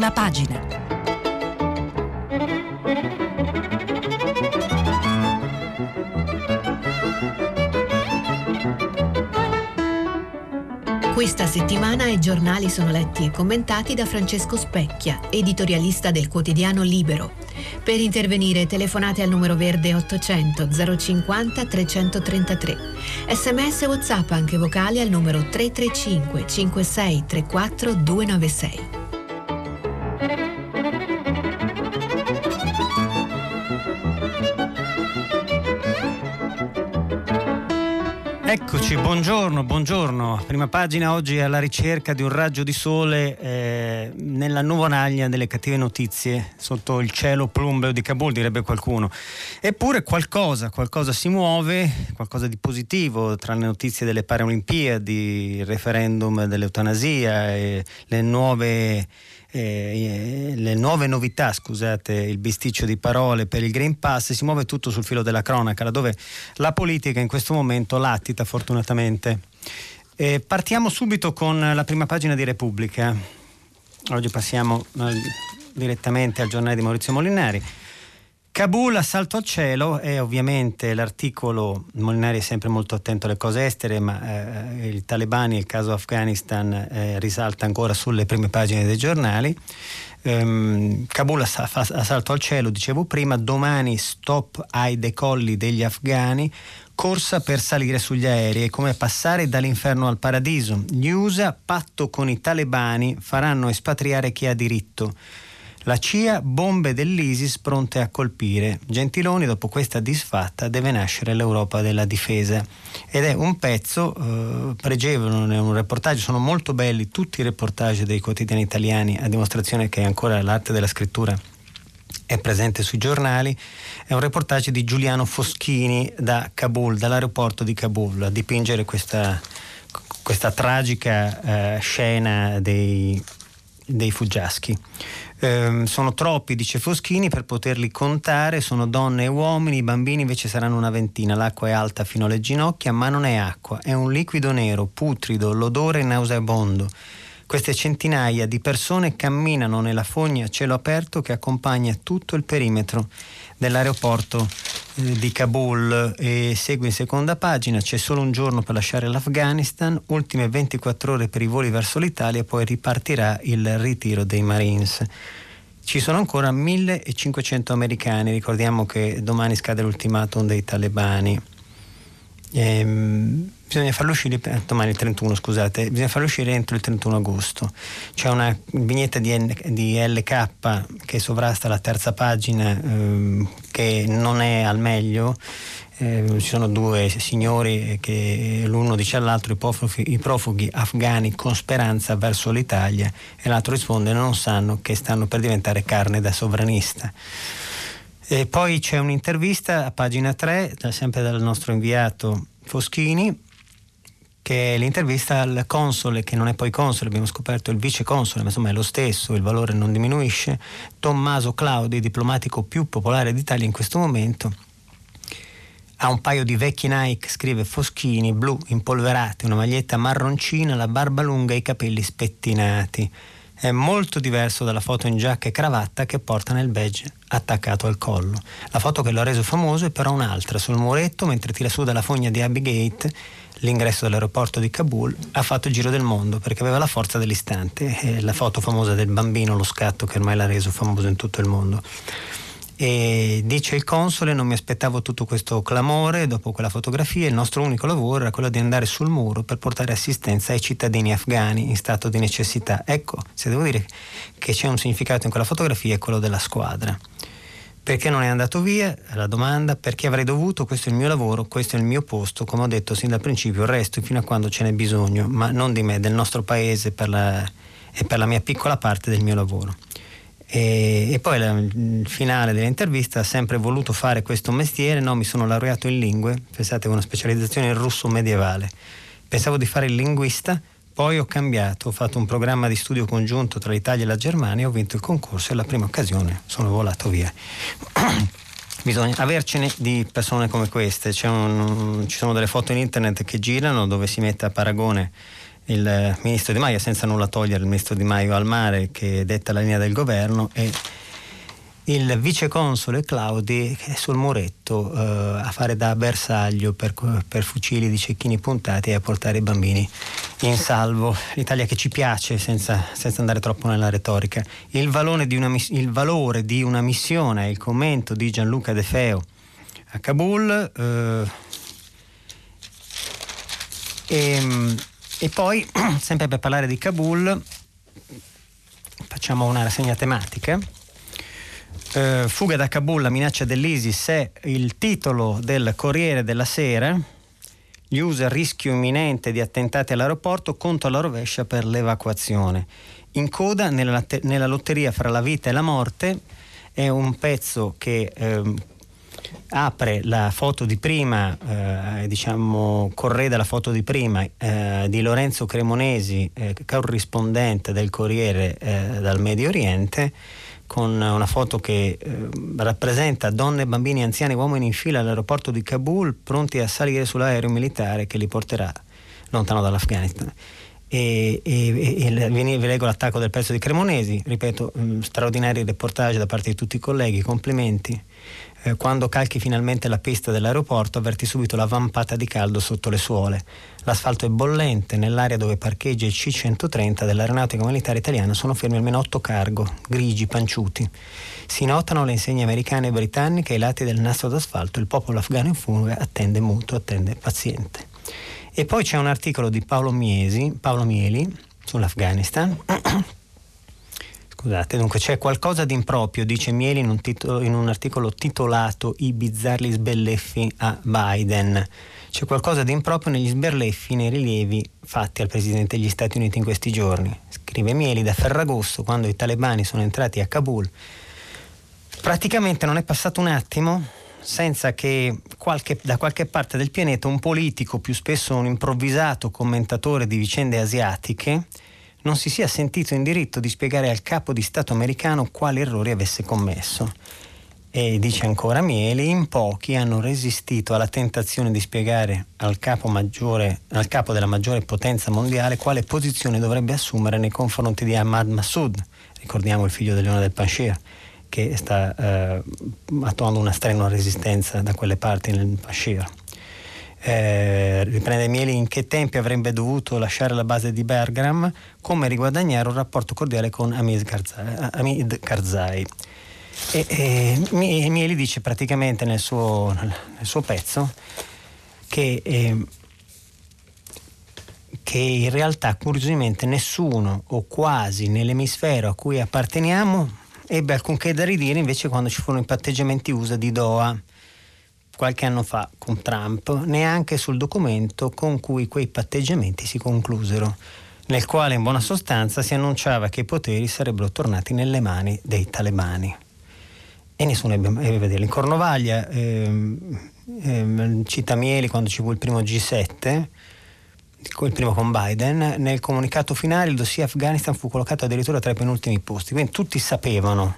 prima pagina. Questa settimana i giornali sono letti e commentati da Francesco Specchia, editorialista del quotidiano Libero. Per intervenire telefonate al numero verde 800 050 333. Sms WhatsApp anche vocali al numero 335 56 34 296. Eccoci, buongiorno, buongiorno. Prima pagina oggi alla ricerca di un raggio di sole eh, nella nuvolaglia delle cattive notizie, sotto il cielo plumbeo di Kabul, direbbe qualcuno. Eppure qualcosa, qualcosa si muove, qualcosa di positivo tra le notizie delle Paralimpiadi, il referendum dell'eutanasia e le nuove eh, le nuove novità, scusate il bisticcio di parole per il Green Pass, si muove tutto sul filo della cronaca, laddove la politica in questo momento latita fortunatamente. Eh, partiamo subito con la prima pagina di Repubblica. Oggi passiamo eh, direttamente al giornale di Maurizio Molinari. Kabul, assalto al cielo, è ovviamente l'articolo, Molinari è sempre molto attento alle cose estere, ma eh, il talebani, il caso Afghanistan eh, risalta ancora sulle prime pagine dei giornali. Um, Kabul assalto al cielo, dicevo prima, domani stop ai decolli degli afghani, corsa per salire sugli aerei, è come passare dall'inferno al paradiso. Gli USA, patto con i talebani, faranno espatriare chi ha diritto. La CIA, bombe dell'ISIS pronte a colpire. Gentiloni, dopo questa disfatta, deve nascere l'Europa della difesa. Ed è un pezzo eh, pregevole, un reportage, sono molto belli tutti i reportage dei quotidiani italiani, a dimostrazione che ancora l'arte della scrittura è presente sui giornali. È un reportage di Giuliano Foschini da Kabul, dall'aeroporto di Kabul, a dipingere questa, questa tragica eh, scena dei, dei fuggiaschi. Eh, sono troppi, dice Foschini, per poterli contare, sono donne e uomini, i bambini invece saranno una ventina, l'acqua è alta fino alle ginocchia, ma non è acqua, è un liquido nero, putrido, l'odore nauseabondo. Queste centinaia di persone camminano nella fogna a cielo aperto che accompagna tutto il perimetro dell'aeroporto eh, di Kabul e segue in seconda pagina, c'è solo un giorno per lasciare l'Afghanistan, ultime 24 ore per i voli verso l'Italia, poi ripartirà il ritiro dei Marines. Ci sono ancora 1500 americani, ricordiamo che domani scade l'ultimatum dei talebani. Ehm, bisogna farlo uscire domani il 31 scusate bisogna farlo uscire entro il 31 agosto. C'è una vignetta di, N, di LK che sovrasta la terza pagina ehm, che non è al meglio. Eh, ci sono due signori che l'uno dice all'altro i profughi, i profughi afghani con speranza verso l'Italia e l'altro risponde non sanno che stanno per diventare carne da sovranista e poi c'è un'intervista a pagina 3, sempre dal nostro inviato Foschini, che è l'intervista al console, che non è poi console, abbiamo scoperto il vice console, ma insomma è lo stesso, il valore non diminuisce, Tommaso Claudi, diplomatico più popolare d'Italia in questo momento. Ha un paio di vecchi Nike, scrive Foschini, blu, impolverati, una maglietta marroncina, la barba lunga e i capelli spettinati è molto diverso dalla foto in giacca e cravatta che porta nel badge attaccato al collo. La foto che lo ha reso famoso è però un'altra, sul muretto mentre tira su dalla fogna di Abbey Gate l'ingresso dell'aeroporto di Kabul, ha fatto il giro del mondo perché aveva la forza dell'istante. È la foto famosa del bambino, lo scatto che ormai l'ha reso famoso in tutto il mondo. E dice il console, non mi aspettavo tutto questo clamore dopo quella fotografia, il nostro unico lavoro era quello di andare sul muro per portare assistenza ai cittadini afghani in stato di necessità. Ecco, se devo dire che c'è un significato in quella fotografia è quello della squadra. Perché non è andato via? La domanda, perché avrei dovuto, questo è il mio lavoro, questo è il mio posto, come ho detto sin dal principio, resto fino a quando ce n'è bisogno, ma non di me, del nostro paese per la, e per la mia piccola parte del mio lavoro. E, e poi il finale dell'intervista ha sempre voluto fare questo mestiere, no, mi sono laureato in lingue, pensate con una specializzazione in russo medievale. Pensavo di fare il linguista, poi ho cambiato, ho fatto un programma di studio congiunto tra l'Italia e la Germania, ho vinto il concorso e alla prima occasione sono volato via. Bisogna avercene di persone come queste, un, ci sono delle foto in internet che girano dove si mette a paragone il ministro Di Maio, senza nulla togliere il ministro Di Maio al mare che detta la linea del governo e il viceconsole Claudi che è sul muretto eh, a fare da bersaglio per, per, fucili di cecchini puntati e a portare i bambini in salvo. L'Italia che ci piace senza, senza andare troppo nella retorica. Il valore, di una, il valore di una missione, il commento di Gianluca De Feo a Kabul. Eh, e, e poi, sempre per parlare di Kabul, facciamo una rassegna tematica. Uh, fuga da Kabul, la minaccia dell'ISIS è il titolo del Corriere della Sera. Gli USA rischio imminente di attentati all'aeroporto, conto alla rovescia per l'evacuazione. In coda nella, nella lotteria fra la vita e la morte è un pezzo che eh, apre la foto di prima, eh, diciamo, correda la foto di prima eh, di Lorenzo Cremonesi, eh, corrispondente del Corriere eh, dal Medio Oriente, con una foto che eh, rappresenta donne, bambini, anziani, uomini in fila all'aeroporto di Kabul, pronti a salire sull'aereo militare che li porterà lontano dall'Afghanistan. E, e, e, vi leggo l'attacco del pezzo di Cremonesi, ripeto, mm, straordinari reportage da parte di tutti i colleghi, complimenti eh, quando calchi finalmente la pista dell'aeroporto avverti subito la vampata di caldo sotto le suole. L'asfalto è bollente, nell'area dove parcheggia il C-130 dell'aeronautica militare italiana sono fermi almeno otto cargo, grigi, panciuti. Si notano le insegne americane e britanniche ai lati del nastro d'asfalto, il popolo afghano in fuga attende muto, attende paziente. E poi c'è un articolo di Paolo, Miesi, Paolo Mieli sull'Afghanistan Scusate, dunque c'è qualcosa di improprio, dice Mieli in un, titolo, in un articolo titolato I bizzarri sbelleffi a Biden. C'è qualcosa di improprio negli sberleffi, nei rilievi fatti al Presidente degli Stati Uniti in questi giorni. Scrive Mieli da Ferragosto, quando i talebani sono entrati a Kabul. Praticamente non è passato un attimo senza che qualche, da qualche parte del pianeta un politico, più spesso un improvvisato commentatore di vicende asiatiche, non si sia sentito in diritto di spiegare al capo di Stato americano quali errori avesse commesso. E dice ancora Mieli, in pochi hanno resistito alla tentazione di spiegare al capo, maggiore, al capo della maggiore potenza mondiale quale posizione dovrebbe assumere nei confronti di Ahmad Massoud, ricordiamo il figlio del leone del Panshir, che sta eh, attuando una strenua resistenza da quelle parti nel Panshir eh, riprende Mieli in che tempi avrebbe dovuto lasciare la base di Bergram, come riguadagnare un rapporto cordiale con Hamid Karzai. Karzai. E, e, Mieli dice praticamente nel suo, nel suo pezzo che, eh, che in realtà curiosamente nessuno o quasi nell'emisfero a cui apparteniamo ebbe alcunché da ridire invece quando ci furono i patteggiamenti USA di Doha qualche anno fa con Trump, neanche sul documento con cui quei patteggiamenti si conclusero, nel quale in buona sostanza si annunciava che i poteri sarebbero tornati nelle mani dei talebani. E nessuno ebbe a vederli. In Cornovaglia, ehm, ehm, cita Mieli quando ci fu il primo G7, il primo con Biden, nel comunicato finale il dossier Afghanistan fu collocato addirittura tra i penultimi posti, quindi tutti sapevano.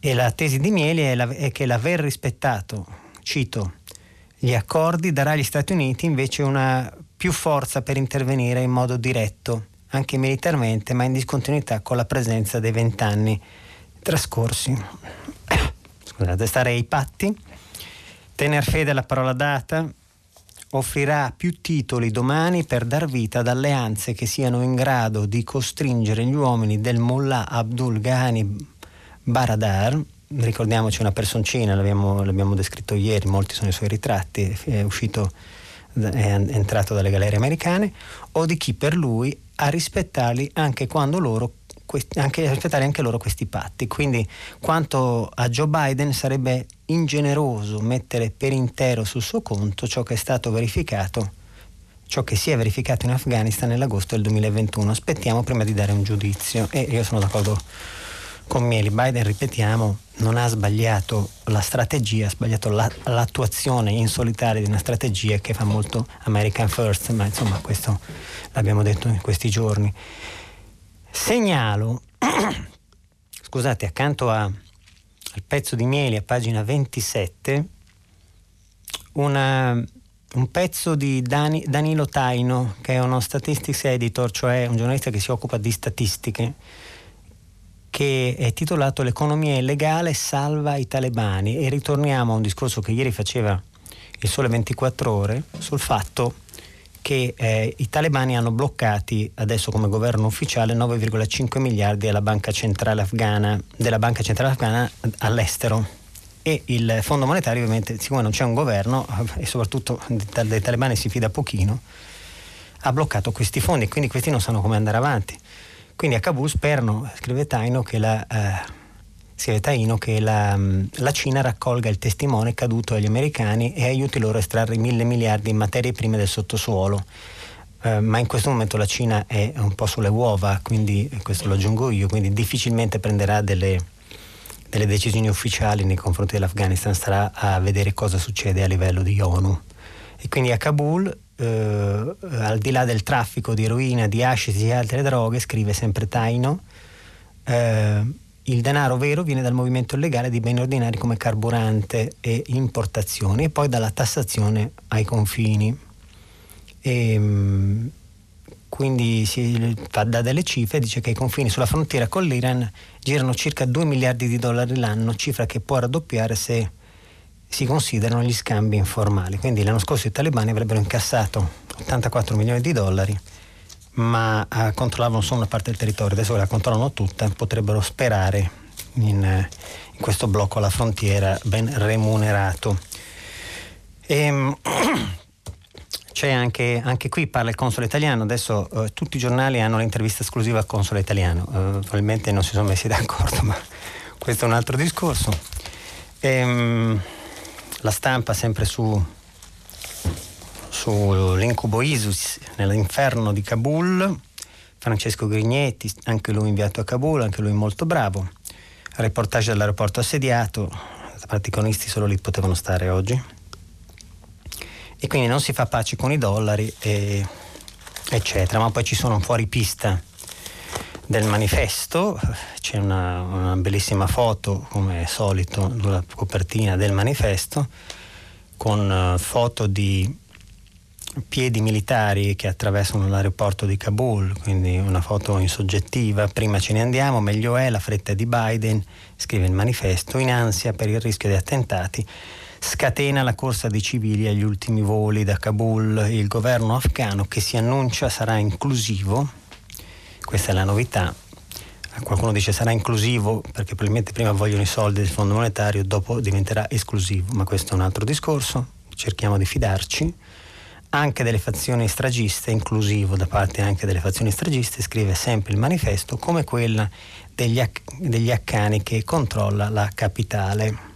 E la tesi di Mieli è, la, è che l'aver rispettato cito, gli accordi darà agli Stati Uniti invece una più forza per intervenire in modo diretto, anche militarmente, ma in discontinuità con la presenza dei vent'anni trascorsi. Scusate, stare ai patti, tener fede alla parola data, offrirà più titoli domani per dar vita ad alleanze che siano in grado di costringere gli uomini del Mullah Abdul Ghani Baradar, ricordiamoci una personcina, l'abbiamo, l'abbiamo, descritto ieri, molti sono i suoi ritratti, è uscito, è entrato dalle galere americane, o di chi per lui ha rispettati anche quando loro anche, rispettare anche loro questi patti. Quindi quanto a Joe Biden sarebbe ingeneroso mettere per intero sul suo conto ciò che è stato verificato, ciò che si è verificato in Afghanistan nell'agosto del 2021. Aspettiamo prima di dare un giudizio e io sono d'accordo con Mieli. Biden, ripetiamo, non ha sbagliato la strategia, ha sbagliato la, l'attuazione in solitaria di una strategia che fa molto American First, ma insomma questo l'abbiamo detto in questi giorni. Segnalo, scusate, accanto a, al pezzo di Mieli a pagina 27, una, un pezzo di Dani, Danilo Taino, che è uno statistics editor, cioè un giornalista che si occupa di statistiche, che è titolato L'economia illegale salva i talebani. E ritorniamo a un discorso che ieri faceva il Sole 24 ore sul fatto che eh, i talebani hanno bloccati adesso come governo ufficiale 9,5 miliardi della banca centrale afghana, banca centrale afghana all'estero. E il Fondo Monetario ovviamente siccome non c'è un governo e soprattutto dai talebani si fida pochino ha bloccato questi fondi e quindi questi non sanno come andare avanti quindi a Kabul sperano scrive Taino che la eh, Taino che la, la, Cina raccolga il testimone caduto agli americani e aiuti loro a estrarre mille miliardi in materie prime del sottosuolo. Eh, ma in questo momento la Cina è un po' sulle uova, quindi questo lo aggiungo io, quindi difficilmente prenderà delle, delle decisioni ufficiali nei confronti dell'Afghanistan, starà a vedere cosa succede a livello di ONU. E quindi a Kabul, eh, al di là del traffico di eroina, di hashish e altre droghe, scrive sempre Taino, eh, il denaro vero viene dal movimento illegale di beni ordinari come carburante e importazioni e poi dalla tassazione ai confini. E, ehm, quindi si fa da delle cifre, dice che i confini sulla frontiera con l'Iran girano circa 2 miliardi di dollari l'anno, cifra che può raddoppiare se si considerano gli scambi informali. Quindi l'anno scorso i talebani avrebbero incassato 84 milioni di dollari ma eh, controllavano solo una parte del territorio, adesso la controllano tutta, potrebbero sperare in, eh, in questo blocco alla frontiera ben remunerato. E, ehm, c'è anche, anche, qui parla il console italiano, adesso eh, tutti i giornali hanno l'intervista esclusiva al console italiano, eh, probabilmente non si sono messi d'accordo, ma questo è un altro discorso. Ehm, la stampa sempre su sull'incubo ISIS nell'inferno di Kabul, Francesco Grignetti, anche lui inviato a Kabul, anche lui molto bravo. Reportage dall'aeroporto assediato, i protagonisti solo lì potevano stare oggi. E quindi non si fa pace con i dollari, e, eccetera, ma poi ci sono fuori pista del manifesto, c'è una, una bellissima foto, come solito, sulla copertina del manifesto, con uh, foto di piedi militari che attraversano l'aeroporto di Kabul, quindi una foto in soggettiva, prima ce ne andiamo, meglio è, la fretta di Biden, scrive il manifesto, in ansia per il rischio di attentati, scatena la corsa dei civili agli ultimi voli da Kabul, il governo afghano che si annuncia sarà inclusivo, questa è la novità, qualcuno dice sarà inclusivo perché probabilmente prima vogliono i soldi del Fondo Monetario, dopo diventerà esclusivo, ma questo è un altro discorso, cerchiamo di fidarci. Anche delle fazioni stragiste, inclusivo da parte anche delle fazioni stragiste, scrive sempre il manifesto, come quella degli, degli Accani che controlla la capitale.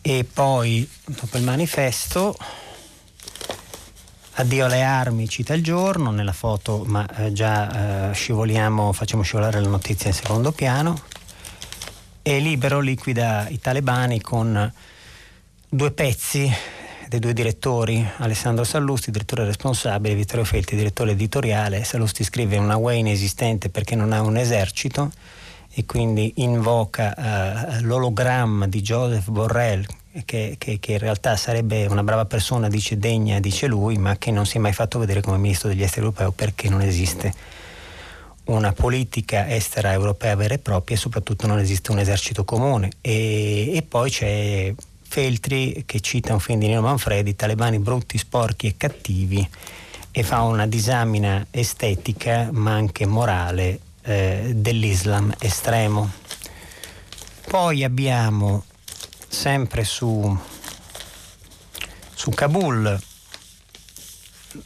E poi, dopo il manifesto, addio alle armi, cita il giorno, nella foto, ma eh, già eh, scivoliamo, facciamo scivolare la notizia in secondo piano. E Libero liquida i talebani con due pezzi dei due direttori, Alessandro Sallusti, direttore responsabile, Vittorio Felti, direttore editoriale. Sallusti scrive una way inesistente perché non ha un esercito e quindi invoca uh, l'ologramma di Joseph Borrell, che, che, che, in realtà sarebbe una brava persona, dice degna, dice lui, ma che non si è mai fatto vedere come ministro degli esteri europeo perché non esiste una politica estera europea vera e propria e soprattutto non esiste un esercito comune. E, e poi c'è Feltri che cita un film di Nino Manfredi, talebani brutti, sporchi e cattivi e fa una disamina estetica ma anche morale eh, dell'Islam estremo. Poi abbiamo sempre su, su Kabul,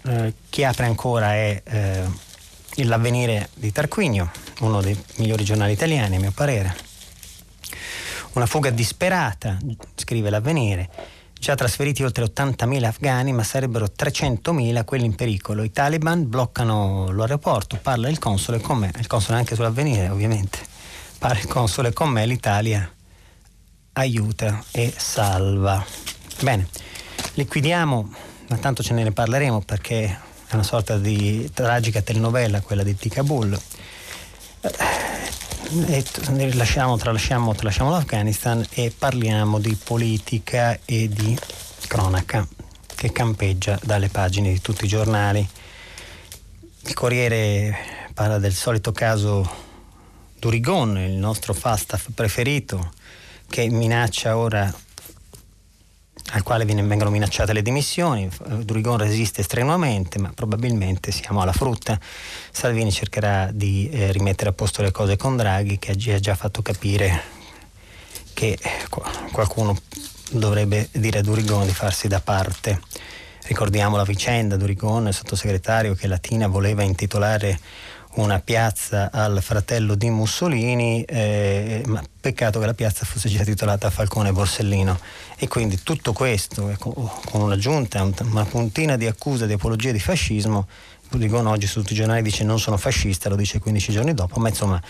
eh, chi apre ancora è eh, l'avvenire di Tarquinio, uno dei migliori giornali italiani a mio parere una fuga disperata, scrive l'avvenire. Già trasferiti oltre 80.000 afghani, ma sarebbero 300.000 quelli in pericolo. I Taliban bloccano l'aeroporto, parla il console con me, il console anche sull'avvenire ovviamente, parla il console con me, l'Italia aiuta e salva. Bene, liquidiamo, ma tanto ce ne parleremo perché è una sorta di tragica telenovela quella di Tikabul e lasciamo, tralasciamo, tralasciamo l'Afghanistan e parliamo di politica e di cronaca. che campeggia dalle pagine di tutti i giornali. Il Corriere parla del solito caso Durigon, il nostro Falstaff preferito, che minaccia ora al quale vengono minacciate le dimissioni. Durigon resiste strenuamente, ma probabilmente siamo alla frutta. Salvini cercherà di eh, rimettere a posto le cose con Draghi, che ha già fatto capire che qualcuno dovrebbe dire a Durigon di farsi da parte. Ricordiamo la vicenda, Durigon, il sottosegretario che Latina voleva intitolare una piazza al fratello di Mussolini, eh, ma peccato che la piazza fosse già titolata Falcone Borsellino. E quindi tutto questo, ecco, con un'aggiunta, una puntina di accusa di apologia di fascismo, dicono oggi su tutti i giornali dice non sono fascista, lo dice 15 giorni dopo, ma insomma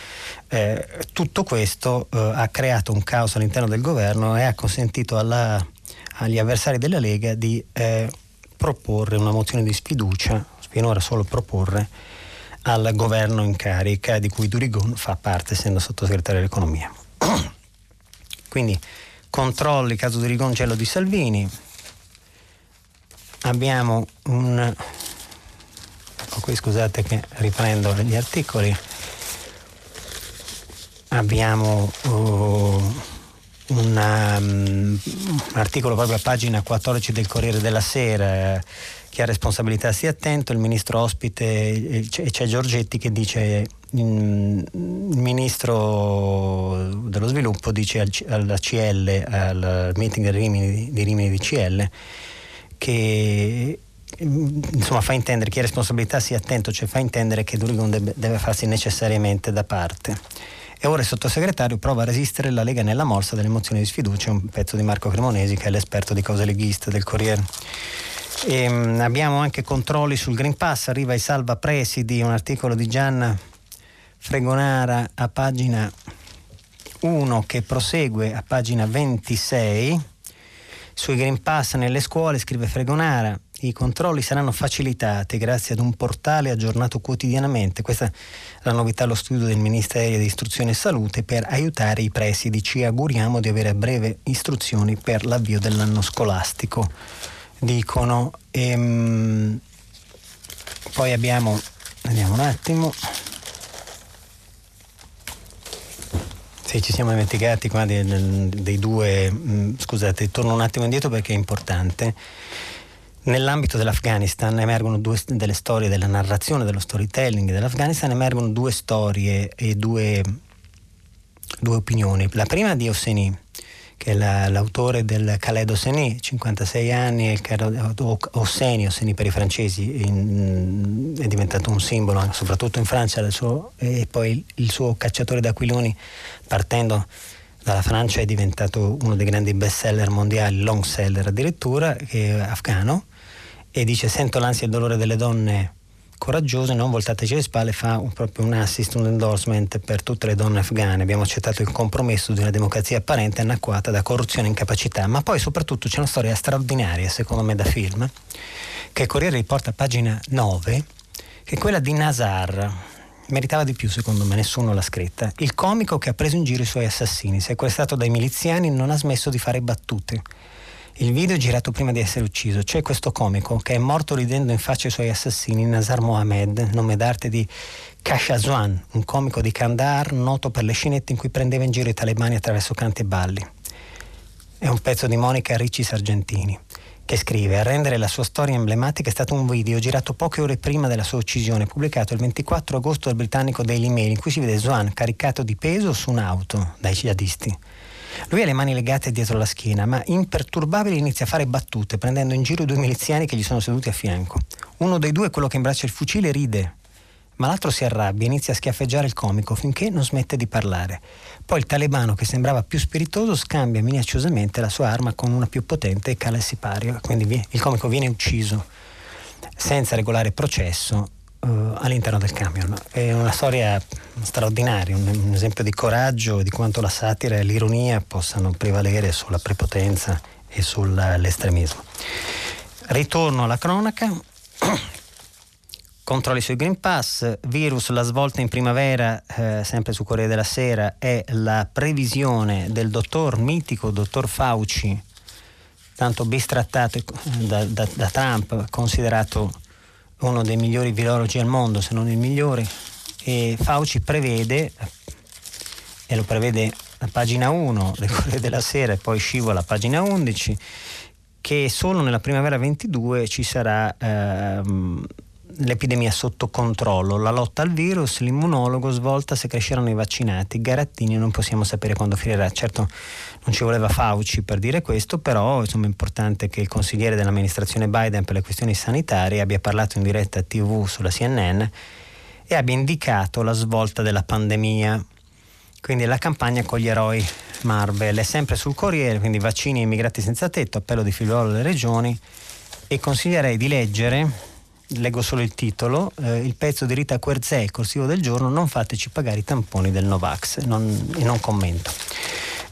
eh, tutto questo eh, ha creato un caos all'interno del governo e ha consentito alla, agli avversari della Lega di eh, proporre una mozione di sfiducia, finora solo proporre, al governo in carica di cui Durigon fa parte essendo sottosegretario dell'economia. Quindi controlli caso Durigon Cello di Salvini. Abbiamo un... Oh, qui scusate che riprendo gli articoli. Abbiamo uh, una, um, un articolo proprio a pagina 14 del Corriere della Sera chi ha responsabilità sia attento, il ministro ospite c'è Giorgetti che dice il ministro dello sviluppo dice alla CL, al meeting Rimini, di Rimini di CL, che mm, insomma fa intendere chi ha responsabilità sia attento, cioè fa intendere che Durigon deve, deve farsi necessariamente da parte. E ora il sottosegretario prova a resistere la Lega nella morsa delle mozioni di sfiducia, un pezzo di Marco Cremonesi che è l'esperto di cose leghiste del Corriere. E, ehm, abbiamo anche controlli sul Green Pass, arriva i salva presidi, un articolo di Gianna Fregonara a pagina 1 che prosegue a pagina 26. Sui Green Pass nelle scuole, scrive Fregonara, i controlli saranno facilitati grazie ad un portale aggiornato quotidianamente. Questa è la novità allo studio del Ministero di Istruzione e Salute per aiutare i presidi. Ci auguriamo di avere a breve istruzioni per l'avvio dell'anno scolastico dicono. E, ehm, poi abbiamo, vediamo un attimo. Sì, ci siamo dimenticati qua dei, dei due, mm, scusate, torno un attimo indietro perché è importante. Nell'ambito dell'Afghanistan emergono due delle storie della narrazione, dello storytelling dell'Afghanistan, emergono due storie e due, due opinioni. La prima di Osseni, che è la, l'autore del Khaled Hosseini, 56 anni, il Hosseini, Hosseini per i francesi, in, è diventato un simbolo soprattutto in Francia suo, e poi il suo cacciatore d'aquiloni partendo dalla Francia è diventato uno dei grandi best seller mondiali, long seller addirittura, che è afgano e dice sento l'ansia e il dolore delle donne coraggioso non voltateci le spalle fa un, proprio un assist, un endorsement per tutte le donne afghane. Abbiamo accettato il compromesso di una democrazia apparente annacquata da corruzione e incapacità, ma poi soprattutto c'è una storia straordinaria, secondo me, da film, che Corriere riporta a pagina 9, che è quella di Nazar. Meritava di più, secondo me, nessuno l'ha scritta. Il comico che ha preso in giro i suoi assassini, sequestrato dai miliziani, non ha smesso di fare battute il video è girato prima di essere ucciso. C'è questo comico che è morto ridendo in faccia ai suoi assassini, Nazar Mohamed, nome d'arte di Kashazwan, un comico di Kandahar noto per le scenette in cui prendeva in giro i talebani attraverso canti e balli. È un pezzo di Monica Ricci Sargentini che scrive a rendere la sua storia emblematica è stato un video girato poche ore prima della sua uccisione, pubblicato il 24 agosto dal britannico Daily Mail, in cui si vede Zwan caricato di peso su un'auto dai jihadisti. Lui ha le mani legate dietro la schiena, ma imperturbabile inizia a fare battute, prendendo in giro due miliziani che gli sono seduti a fianco. Uno dei due, quello che imbraccia il fucile, ride, ma l'altro si arrabbia e inizia a schiaffeggiare il comico finché non smette di parlare. Poi il talebano, che sembrava più spiritoso, scambia minacciosamente la sua arma con una più potente e cala il sipario. Quindi il comico viene ucciso senza regolare processo uh, all'interno del camion. È una storia straordinaria, un, un, esempio di coraggio e di quanto la satira e l'ironia possano prevalere sulla prepotenza e sull'estremismo. Ritorno alla cronaca. Controlli sui Green Pass, virus, la svolta in primavera, eh, sempre su Corriere della Sera, è la previsione del dottor mitico, dottor Fauci, tanto bistrattato da, da, da Trump, considerato uno dei migliori virologi al mondo, se non il migliore, e Fauci prevede, e lo prevede a pagina 1 del Corriere della Sera e poi scivola a pagina 11, che solo nella primavera 22 ci sarà ehm, l'epidemia sotto controllo, la lotta al virus, l'immunologo svolta se cresceranno i vaccinati. Garattini non possiamo sapere quando finirà. Certo non ci voleva Fauci per dire questo, però insomma, è importante che il consigliere dell'amministrazione Biden per le questioni sanitarie abbia parlato in diretta TV sulla CNN e abbia indicato la svolta della pandemia. Quindi la campagna con gli eroi Marvel è sempre sul Corriere, quindi vaccini e immigrati senza tetto, appello di figliuolo alle regioni e consiglierei di leggere leggo solo il titolo, eh, il pezzo di Rita Querzè, corsivo del giorno, non fateci pagare i tamponi del Novax, non, e non commento.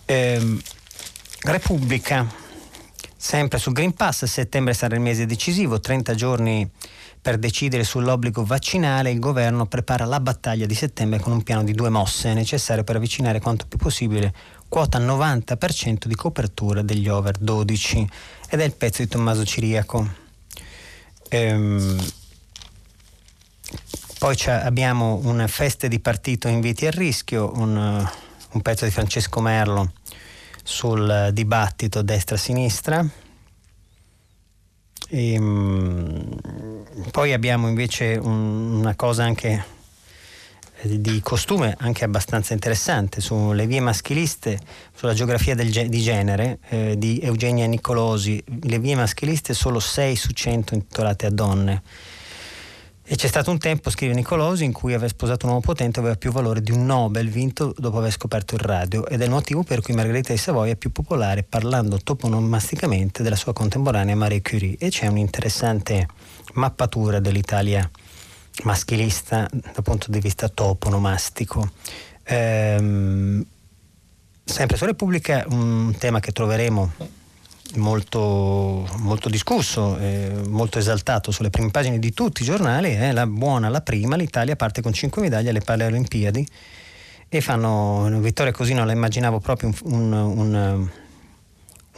Eh, Repubblica, sempre sul Green Pass, settembre sarà il mese decisivo, 30 giorni per decidere sull'obbligo vaccinale, il governo prepara la battaglia di settembre con un piano di due mosse necessario per avvicinare quanto più possibile quota 90% di copertura degli over 12 ed è il pezzo di Tommaso Ciriaco. Ehm, poi abbiamo una festa di partito inviti a rischio, un, un pezzo di Francesco Merlo sul dibattito destra-sinistra. E, ehm, poi abbiamo invece un, una cosa anche di costume anche abbastanza interessante sulle vie maschiliste, sulla geografia ge- di genere eh, di Eugenia Nicolosi. Le vie maschiliste solo 6 su 100 intitolate a donne. E c'è stato un tempo, scrive Nicolosi, in cui aver sposato un uomo potente aveva più valore di un Nobel vinto dopo aver scoperto il radio ed è il motivo per cui Margherita di Savoia è più popolare parlando toponomasticamente della sua contemporanea Marie Curie e c'è un'interessante mappatura dell'Italia maschilista dal punto di vista toponomastico. Ehm, sempre su Repubblica un tema che troveremo molto, molto discusso, eh, molto esaltato sulle prime pagine di tutti i giornali è la buona, la prima, l'Italia parte con 5 medaglie alle Paralimpiadi e fanno una vittoria così non la immaginavo proprio un, un, un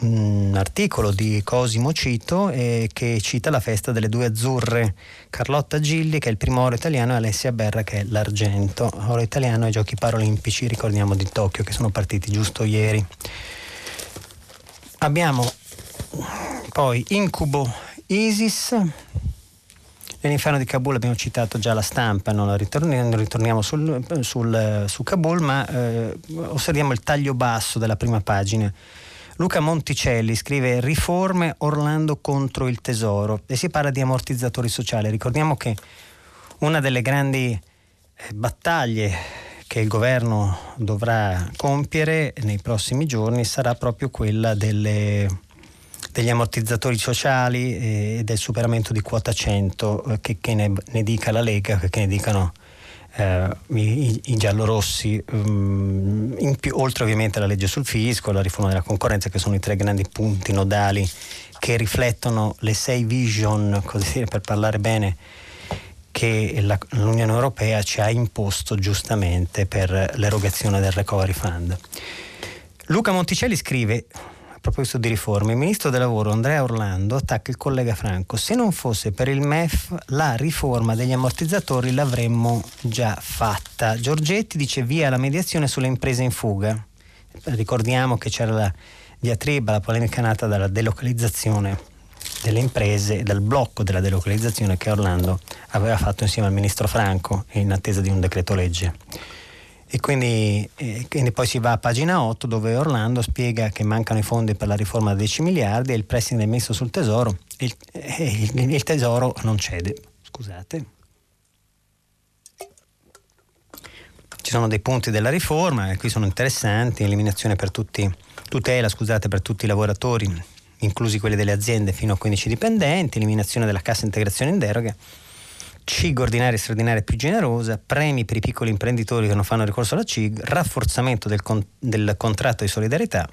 un articolo di Cosimo Cito eh, che cita la festa delle due azzurre, Carlotta Gilli che è il primo oro italiano e Alessia Berra che è l'argento, oro italiano ai giochi paralimpici, ricordiamo di Tokyo che sono partiti giusto ieri. Abbiamo poi Incubo Isis, nell'inferno di Kabul abbiamo citato già la stampa, non, ritorniamo, ritorniamo sul, sul, su Kabul, ma eh, osserviamo il taglio basso della prima pagina Luca Monticelli scrive riforme Orlando contro il tesoro e si parla di ammortizzatori sociali. Ricordiamo che una delle grandi eh, battaglie che il governo dovrà compiere nei prossimi giorni sarà proprio quella delle, degli ammortizzatori sociali e del superamento di quota 100 eh, che, che ne, ne, dica la Lega, che ne dicano eh, i, i, giallorossi, um, più, oltre ovviamente alla legge sul fisco, la riforma della concorrenza, che sono i tre grandi punti nodali che riflettono le sei vision, così dire, per parlare bene, che la, l'Unione Europea ci ha imposto giustamente per l'erogazione del Recovery Fund. Luca Monticelli scrive proposito di riforme, il ministro del lavoro Andrea Orlando attacca il collega Franco. Se non fosse per il MEF, la riforma degli ammortizzatori l'avremmo già fatta. Giorgetti dice via la mediazione sulle imprese in fuga. Ricordiamo che c'era la diatriba, la polemica nata dalla delocalizzazione delle imprese, dal blocco della delocalizzazione che Orlando aveva fatto insieme al ministro Franco in attesa di un decreto legge. E quindi, eh, quindi, poi si va a pagina 8 dove Orlando spiega che mancano i fondi per la riforma da 10 miliardi e il pressing è messo sul tesoro e il, eh, il, il tesoro non cede. Scusate. Ci sono dei punti della riforma, e qui sono interessanti, eliminazione per tutti, tutela scusate, per tutti i lavoratori, inclusi quelli delle aziende fino a 15 dipendenti, eliminazione della cassa integrazione in deroga CIG ordinaria e straordinaria più generosa, premi per i piccoli imprenditori che non fanno ricorso alla CIG, rafforzamento del, con- del contratto di solidarietà,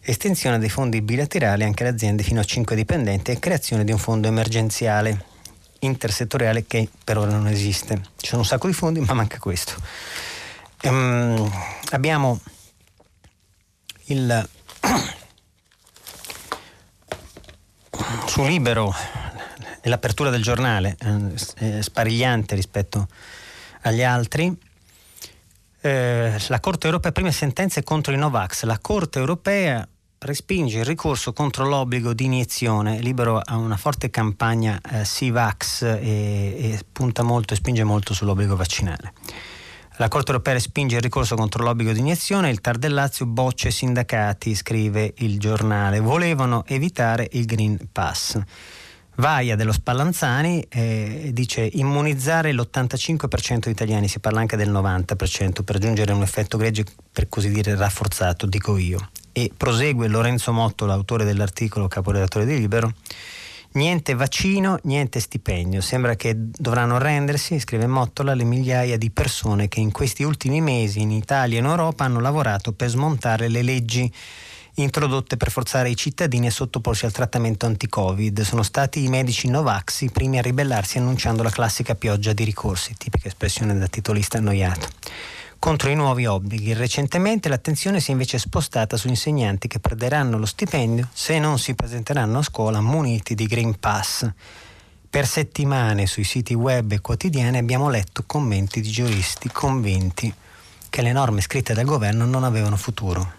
estensione dei fondi bilaterali anche alle aziende fino a 5 dipendenti e creazione di un fondo emergenziale intersettoriale che per ora non esiste. Ci sono un sacco di fondi, ma manca questo. Ehm, abbiamo il su Libero l'apertura del giornale eh, sparigliante rispetto agli altri. Eh, la Corte europea, prime sentenze contro i Novax. La Corte europea respinge il ricorso contro l'obbligo di iniezione. Libero ha una forte campagna eh, Sivax e, e punta molto e spinge molto sull'obbligo vaccinale. La Corte europea respinge il ricorso contro l'obbligo di iniezione, il Tar del Lazio bocce sindacati, scrive il giornale. Volevano evitare il Green Pass. Vaia dello Spallanzani eh, dice immunizzare l'85% degli italiani, si parla anche del 90% per raggiungere un effetto gregge per così dire rafforzato, dico io. E prosegue Lorenzo Motto, l'autore dell'articolo, caporedattore di Libero, niente vaccino, niente stipendio, sembra che dovranno rendersi, scrive Mottola, le migliaia di persone che in questi ultimi mesi in Italia e in Europa hanno lavorato per smontare le leggi introdotte per forzare i cittadini a sottoporsi al trattamento anti-Covid. Sono stati i medici Novax i primi a ribellarsi annunciando la classica pioggia di ricorsi, tipica espressione da titolista annoiato contro i nuovi obblighi. Recentemente l'attenzione si è invece spostata su insegnanti che perderanno lo stipendio se non si presenteranno a scuola muniti di Green Pass. Per settimane sui siti web e quotidiani abbiamo letto commenti di giuristi convinti che le norme scritte dal governo non avevano futuro.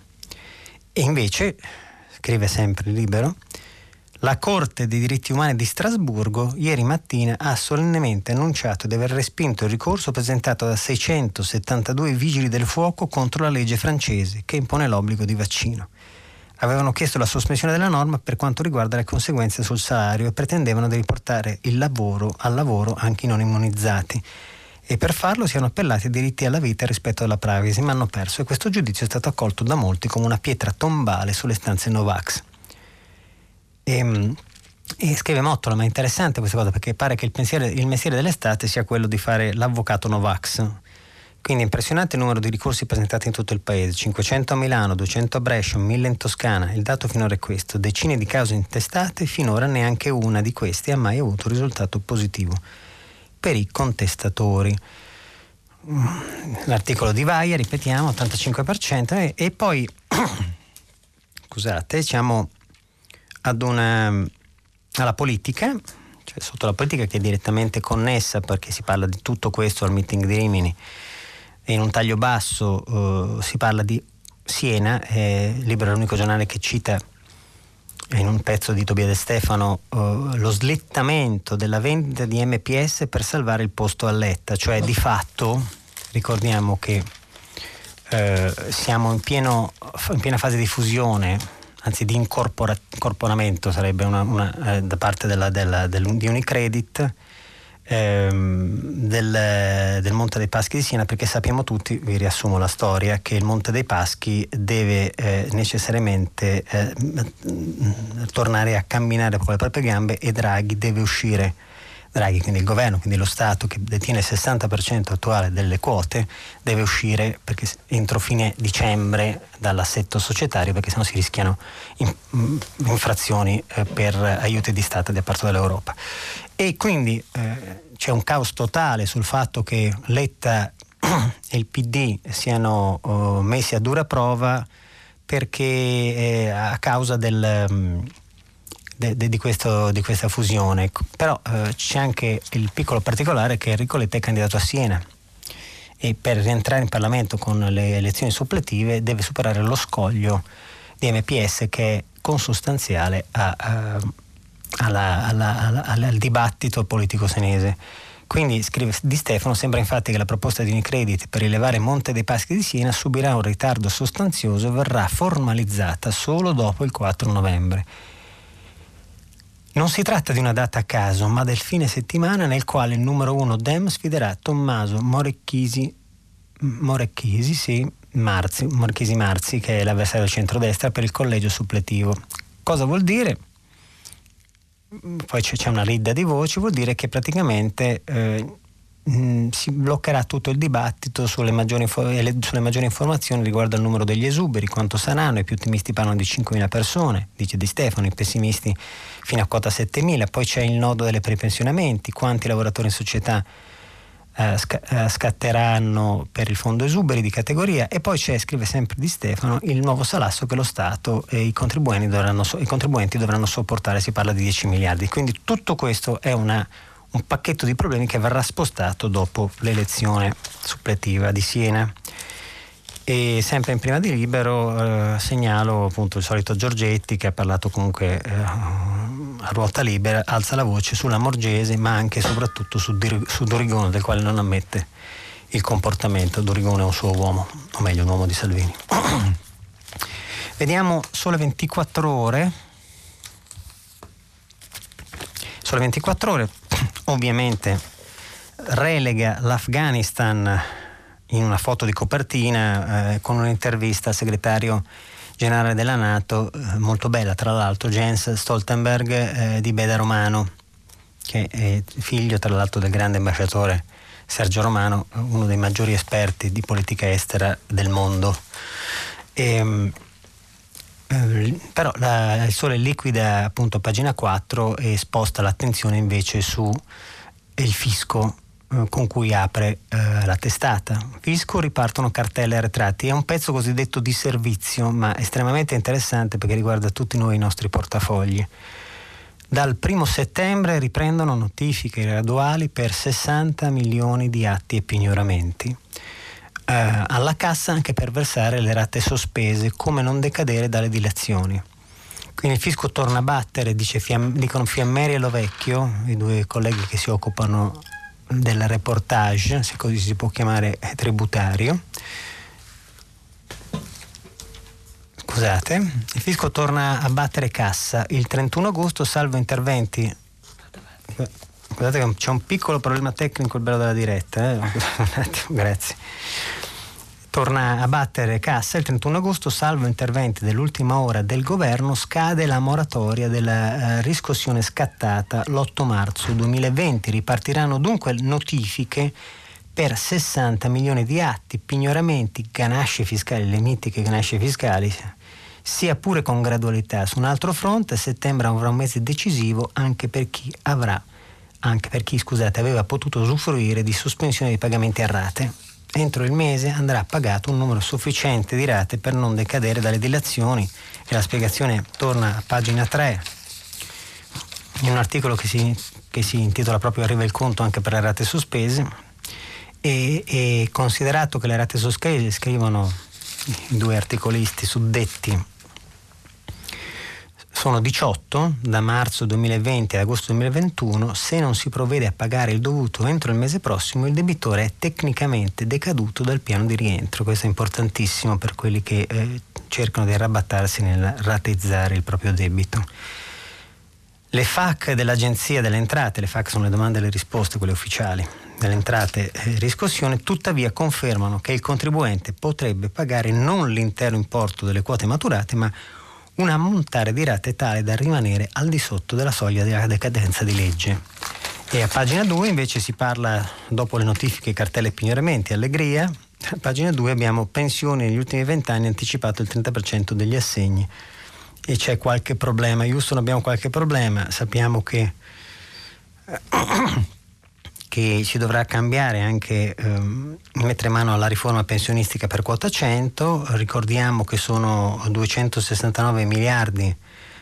E invece, scrive sempre Libero, la Corte dei diritti umani di Strasburgo ieri mattina ha solennemente annunciato di aver respinto il ricorso presentato da 672 vigili del fuoco contro la legge francese che impone l'obbligo di vaccino. Avevano chiesto la sospensione della norma per quanto riguarda le conseguenze sul salario e pretendevano di riportare il lavoro al lavoro anche i non immunizzati e per farlo si erano appellati ai diritti alla vita rispetto alla privacy, ma hanno perso e questo giudizio è stato accolto da molti come una pietra tombale sulle stanze Novax. E, ehm, e scrive Mottola, ma è interessante questa cosa perché pare che il, pensiero, il mestiere dell'estate sia quello di fare l'avvocato Novax. Quindi impressionante il numero di ricorsi presentati in tutto il paese, 500 a Milano, 200 a Brescia, 1000 in Toscana. Il dato finora è questo, decine di cause intestate, finora neanche una di queste ha mai avuto risultato positivo per i contestatori. L'articolo di Vaia, ripetiamo, 85%, e, e poi, scusate, siamo ad una, alla politica, cioè sotto la politica che è direttamente connessa perché si parla di tutto questo al meeting di Rimini e in un taglio basso uh, si parla di Siena, eh, Libero è l'unico giornale che cita in un pezzo di Tobia De Stefano uh, lo slittamento della vendita di MPS per salvare il posto a Letta, cioè di fatto ricordiamo che uh, siamo in, pieno, in, piena fase di fusione, anzi di incorporamento sarebbe una, una, eh, da parte della, della, del, di Unicredit ehm, del, del, Monte dei Paschi di Siena perché sappiamo tutti, vi riassumo la storia, che il Monte dei Paschi deve eh, necessariamente eh, tornare a camminare con le proprie gambe e Draghi deve uscire. Draghi, quindi il governo, quindi lo Stato che detiene il 60% attuale delle quote, deve uscire entro fine dicembre dall'assetto societario perché sennò si rischiano infrazioni eh, per aiuti di Stato da parte dell'Europa. E quindi eh, c'è un caos totale sul fatto che Letta e il PD siano oh, messi a dura prova perché eh, a causa del, um, de, de, di, questo, di, questa fusione. Però eh, c'è anche il piccolo particolare che Enrico Letta è candidato a Siena e per rientrare in Parlamento con le elezioni suppletive deve superare lo scoglio di MPS che è consustanziale a, a alla, alla, alla, al dibattito politico senese. Quindi, scrive Di Stefano, sembra infatti che la proposta di Unicredit per rilevare Monte dei Paschi di Siena subirà un ritardo sostanzioso e verrà formalizzata solo dopo il 4 novembre. Non si tratta di una data a caso, ma del fine settimana nel quale il numero uno Dem sfiderà Tommaso Morecchisi, Morecchisi, sì, Marzi, Marzi, che è l'avversario del centrodestra, per il collegio suppletivo. Cosa vuol dire? Poi c'è una ridda di voci, vuol dire che praticamente eh, mh, si bloccherà tutto il dibattito sulle maggiori, sulle maggiori, informazioni riguardo al numero degli esuberi, quanto saranno, i più ottimisti parlano di 5.000 persone, dice Di Stefano, i pessimisti fino a quota 7.000, poi c'è il nodo delle prepensionamenti, quanti lavoratori in società eh, sc- eh, scatteranno per il fondo esuberi di categoria e poi c'è, scrive sempre Di Stefano, il nuovo salasso che lo Stato e i contribuenti dovranno, so- i contribuenti dovranno sopportare, si parla di 10 miliardi. Quindi tutto questo è una, un pacchetto di problemi che verrà spostato dopo l'elezione suppletiva di Siena. E sempre in prima di libero eh, segnalo appunto il solito Giorgetti che ha parlato comunque eh, a ruota libera, alza la voce sulla Morgese ma anche e soprattutto su, su Dorigone del quale non ammette il comportamento. Dorigone è un suo uomo, o meglio un uomo di Salvini. Vediamo sole 24 ore. Sole 24 ore, ovviamente relega l'Afghanistan in una foto di copertina eh, con un'intervista al segretario generale della Nato, eh, molto bella tra l'altro, Jens Stoltenberg eh, di Beda Romano, che è figlio tra l'altro del grande ambasciatore Sergio Romano, uno dei maggiori esperti di politica estera del mondo. E, ehm, eh, però la, il sole liquida appunto a pagina 4 e sposta l'attenzione invece su il fisco con cui apre eh, la testata. Fisco ripartono cartelle arretrati. È un pezzo cosiddetto di servizio, ma estremamente interessante perché riguarda tutti noi i nostri portafogli. Dal primo settembre riprendono notifiche graduali per 60 milioni di atti e pignoramenti. Eh, alla cassa anche per versare le rate sospese, come non decadere dalle dilazioni. Quindi il fisco torna a battere, dice dicono Fiammeri e Lovecchio, i due colleghi che si occupano del reportage, se così si può chiamare tributario. Scusate, il fisco torna a battere cassa il 31 agosto, salvo interventi. Guardate che c'è un piccolo problema tecnico il bello della diretta, eh? un attimo, grazie torna a battere cassa il 31 agosto, salvo interventi dell'ultima ora del governo, scade la moratoria della eh, riscossione scattata l'8 marzo 2020. Ripartiranno dunque notifiche per 60 milioni di atti, pignoramenti, ganasce fiscali, le mitiche ganasce fiscali, sia pure con gradualità. Su un altro fronte, settembre avrà un mese decisivo anche per chi avrà anche per chi scusate, aveva potuto usufruire di sospensione dei pagamenti a rate entro il mese andrà pagato un numero sufficiente di rate per non decadere dalle dilazioni. E la spiegazione torna a pagina 3 in un articolo che si, che si intitola proprio Arriva il conto anche per le rate sospese. E, e considerato che le rate sospese scrivono i due articolisti suddetti sono 18 da marzo 2020 ad agosto 2021, se non si provvede a pagare il dovuto entro il mese prossimo, il debitore è tecnicamente decaduto dal piano di rientro. Questo è importantissimo per quelli che eh, cercano di arrabattarsi nel rateizzare il proprio debito. Le FAC dell'Agenzia delle Entrate, le FAC sono le domande e le risposte, quelle ufficiali, delle entrate e riscossione, tuttavia confermano che il contribuente potrebbe pagare non l'intero importo delle quote maturate, ma un ammontare di rate tale da rimanere al di sotto della soglia della decadenza di legge. E a pagina 2 invece si parla, dopo le notifiche cartelle e pignoramenti, allegria, a pagina 2 abbiamo pensioni negli ultimi vent'anni anticipato il 30% degli assegni e c'è qualche problema. Houston abbiamo qualche problema, sappiamo che che si dovrà cambiare anche ehm, mettere mano alla riforma pensionistica per quota 100, ricordiamo che sono 269 miliardi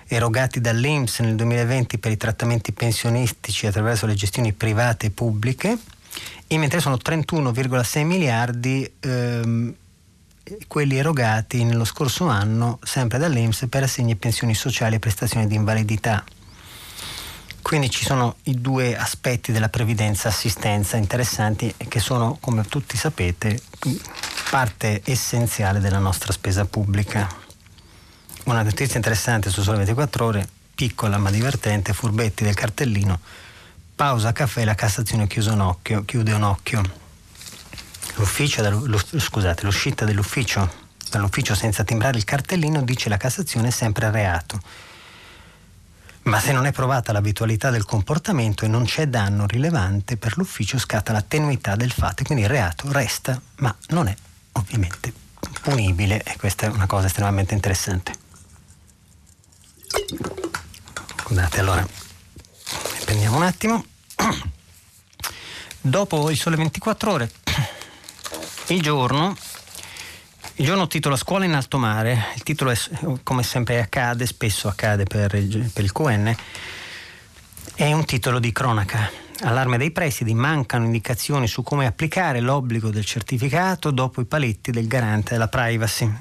erogati dall'Inps nel 2020 per i trattamenti pensionistici attraverso le gestioni private e pubbliche e mentre sono 31,6 miliardi ehm, quelli erogati nello scorso anno sempre dall'Inps per assegni e pensioni sociali e prestazioni di invalidità. Quindi ci sono i due aspetti della previdenza assistenza interessanti che sono, come tutti sapete, parte essenziale della nostra spesa pubblica. Una notizia interessante su Sole 24 ore, piccola ma divertente, furbetti del cartellino, pausa caffè, la Cassazione chiude un occhio. Chiude un occhio. L'ufficio, scusate, l'uscita dell'ufficio, dall'ufficio senza timbrare il cartellino dice la Cassazione è sempre reato ma se non è provata l'abitualità del comportamento e non c'è danno rilevante per l'ufficio scatta la tenuità del fatto, quindi il reato resta, ma non è ovviamente punibile e questa è una cosa estremamente interessante. Scusate, allora prendiamo un attimo. Dopo il sole 24 ore, il giorno, il giorno titola Scuola in alto mare, il titolo è come sempre accade, spesso accade per il, per il QN, è un titolo di cronaca. Allarme dei presidi, mancano indicazioni su come applicare l'obbligo del certificato dopo i paletti del garante della privacy.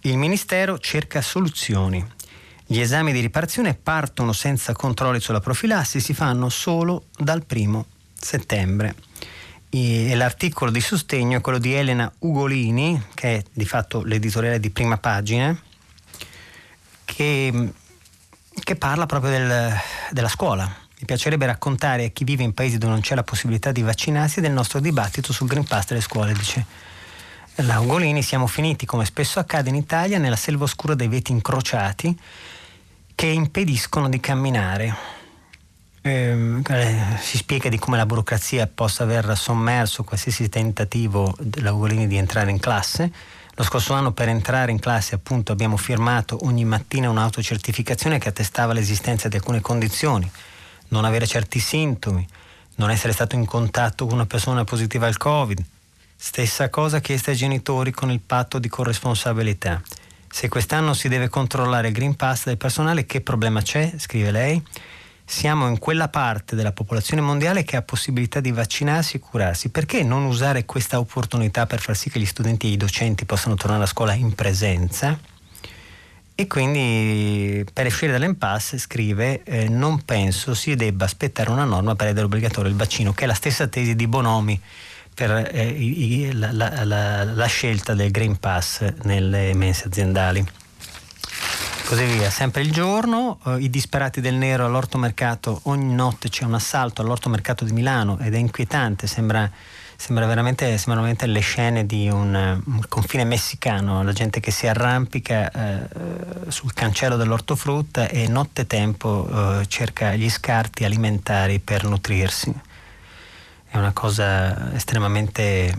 Il Ministero cerca soluzioni. Gli esami di riparazione partono senza controlli sulla profilassi, si fanno solo dal primo settembre. L'articolo di sostegno è quello di Elena Ugolini, che è di fatto l'editoriale di prima pagina, che, che parla proprio del, della scuola. Mi piacerebbe raccontare a chi vive in paesi dove non c'è la possibilità di vaccinarsi del nostro dibattito sul Green Pass delle scuole, dice la Ugolini. Siamo finiti, come spesso accade in Italia, nella selva oscura dei veti incrociati che impediscono di camminare. Eh, si spiega di come la burocrazia possa aver sommerso qualsiasi tentativo della Ugolini di entrare in classe. Lo scorso anno per entrare in classe appunto abbiamo firmato ogni mattina un'autocertificazione che attestava l'esistenza di alcune condizioni, non avere certi sintomi, non essere stato in contatto con una persona positiva al Covid. Stessa cosa chiesta ai genitori con il patto di corresponsabilità. Se quest'anno si deve controllare il Green Pass del personale, che problema c'è? Scrive lei. Siamo in quella parte della popolazione mondiale che ha possibilità di vaccinarsi e curarsi. Perché non usare questa opportunità per far sì che gli studenti e i docenti possano tornare a scuola in presenza? E quindi per uscire dall'impasse scrive eh, non penso si debba aspettare una norma per rendere obbligatorio il vaccino, che è la stessa tesi di Bonomi per eh, i, la, la, la, la, scelta del Green Pass nelle mense aziendali. Così via, sempre il giorno, eh, i disperati del nero all'orto mercato, ogni notte c'è un assalto all'orto mercato di Milano ed è inquietante, sembra, sembra veramente, sembrano veramente le scene di un, un, confine messicano, la gente che si arrampica eh, sul cancello dell'ortofrutta e nottetempo eh, cerca gli scarti alimentari per nutrirsi. È una cosa estremamente,